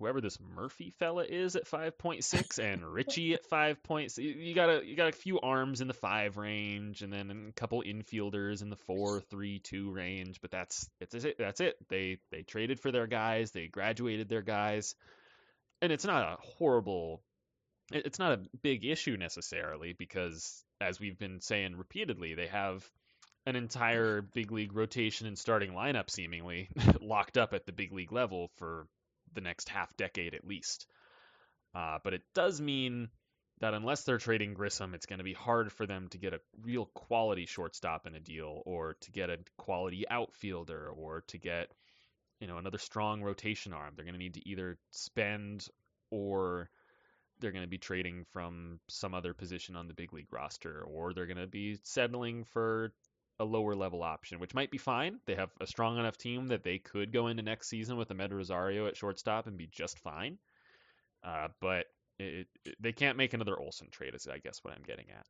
whoever this Murphy fella is at 5.6 [laughs] and Ritchie at 5.6. You got a you got a few arms in the 5 range and then a couple infielders in the 4 3 2 range, but that's it's it. That's it. They they traded for their guys, they graduated their guys. And it's not a horrible it's not a big issue necessarily because as we've been saying repeatedly, they have an entire big league rotation and starting lineup seemingly [laughs] locked up at the big league level for the next half decade at least. Uh, but it does mean that unless they're trading Grissom, it's going to be hard for them to get a real quality shortstop in a deal, or to get a quality outfielder, or to get you know another strong rotation arm. They're going to need to either spend or they're going to be trading from some other position on the big league roster, or they're going to be settling for a lower level option, which might be fine. They have a strong enough team that they could go into next season with Amed Rosario at shortstop and be just fine. Uh, but it, it, they can't make another Olson trade, is I guess what I'm getting at.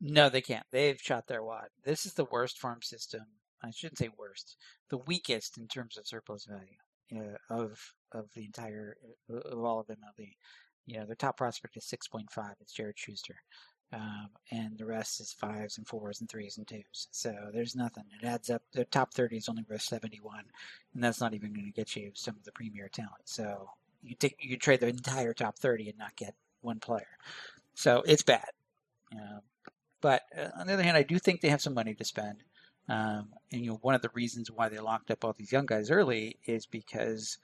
No, they can't. They've shot their wad. This is the worst farm system. I shouldn't say worst. The weakest in terms of surplus value of of the entire of all of MLB. You know, their top prospect is six point five. It's Jared Shuster, um, and the rest is fives and fours and threes and twos. So there's nothing. It adds up. The top thirty is only worth seventy one, and that's not even going to get you some of the premier talent. So you take you trade the entire top thirty and not get one player. So it's bad. Um, but uh, on the other hand, I do think they have some money to spend. Um, and you know, one of the reasons why they locked up all these young guys early is because,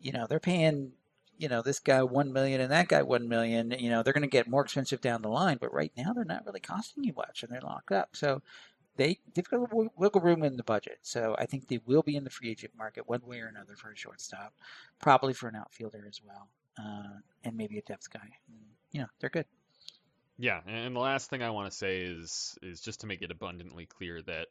you know, they're paying, you know, this guy one million and that guy one million. You know, they're going to get more expensive down the line, but right now they're not really costing you much, and they're locked up. So they they've got wiggle room in the budget. So I think they will be in the free agent market one way or another for a shortstop, probably for an outfielder as well, uh, and maybe a depth guy. You know, they're good. Yeah, and the last thing I want to say is is just to make it abundantly clear that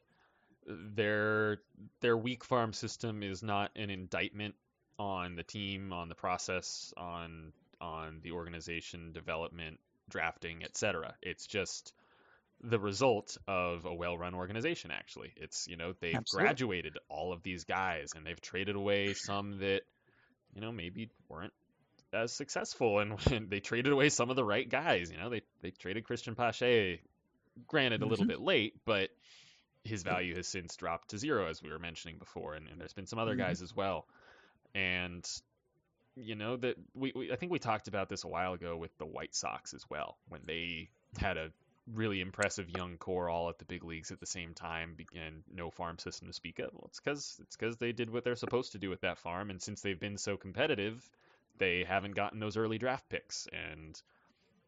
their their weak farm system is not an indictment on the team, on the process, on on the organization, development, drafting, etc. It's just the result of a well-run organization actually. It's, you know, they've Absolutely. graduated all of these guys and they've traded away some that you know, maybe weren't as successful and [laughs] when they traded away some of the right guys, you know, they they traded Cristian Pache granted a little Mhm. bit late, but his value has since dropped to zero as we were mentioning before and, and there's been some other Mhm. guys as well. And you know that we, we I think we talked about this a while ago with the White Sox as well when they had a really impressive young core all at the big leagues at the same time and no farm system to speak of. Well, it's because it's because they did what they're supposed to do with that farm, and since they've been so competitive, they haven't gotten those early draft picks, and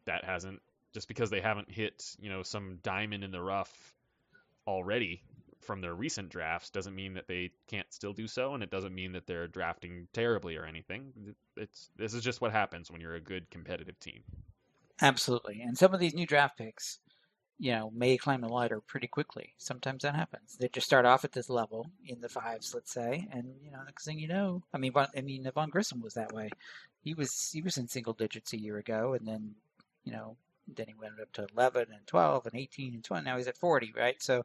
that hasn't just because they haven't hit you know some diamond in the rough already from their recent drafts doesn't mean that they can't still do so, and it doesn't mean that they're drafting terribly or anything. It's this is just what happens when you're a good competitive team. Absolutely. And some of these new draft picks, you know, may climb the ladder pretty quickly. Sometimes that happens. They just start off at this level in the fives, let's say, and you know, next thing you know, I mean, I mean, Vaughn Grissom was that way. He was he was in single digits a year ago, and then, you know, then he went up to 11 and 12 and 18 and 20. Now he's at 40, right? So,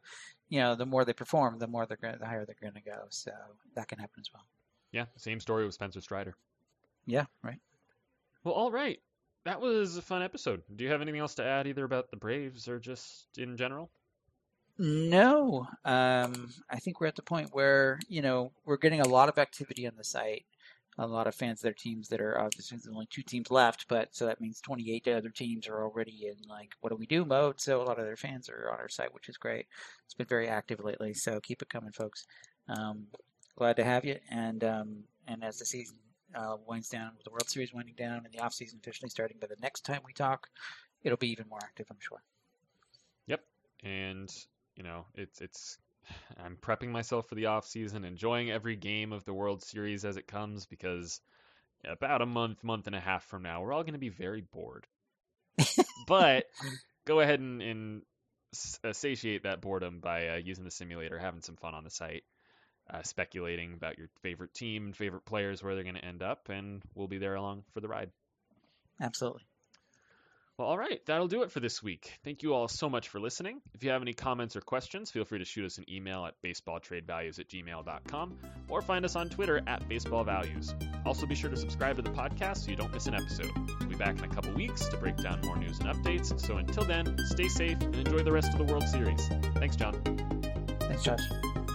you know, the more they perform, the more they're going, the higher they're going to go. So that can happen as well. Yeah, same story with Spencer Strider. Yeah, right. Well, all right. That was a fun episode. Do you have anything else to add, either about the Braves or just in general? No, um, I think we're at the point where you know we're getting a lot of activity on the site. A lot of fans of their teams that are obviously there's only two teams left, but so that means 28 other teams are already in like what do we do mode. So a lot of their fans are on our site, which is great. It's been very active lately, so keep it coming, folks. Um, glad to have you, and um, and as the season uh, winds down, with the World Series winding down and the off season officially starting, by the next time we talk, it'll be even more active, I'm sure. Yep. And you know, it's it's I'm prepping myself for the off season, enjoying every game of the World Series as it comes because about a month, month and a half from now, we're all going to be very bored. but go ahead and, and uh, satiate that boredom by uh, using the simulator, having some fun on the site, uh, speculating about your favorite team, and favorite players, where they're going to end up, and we'll be there along for the ride. Absolutely. Well, all right, that'll do it for this week. Thank you all so much for listening. If you have any comments or questions, feel free to shoot us an email at baseballtradevalues at gmail.com or find us on Twitter at baseballvalues. Also, be sure to subscribe to the podcast so you don't miss an episode. We'll be back in a couple weeks to break down more news and updates. So until then, stay safe and enjoy the rest of the World Series. Thanks, John. Thanks, Josh.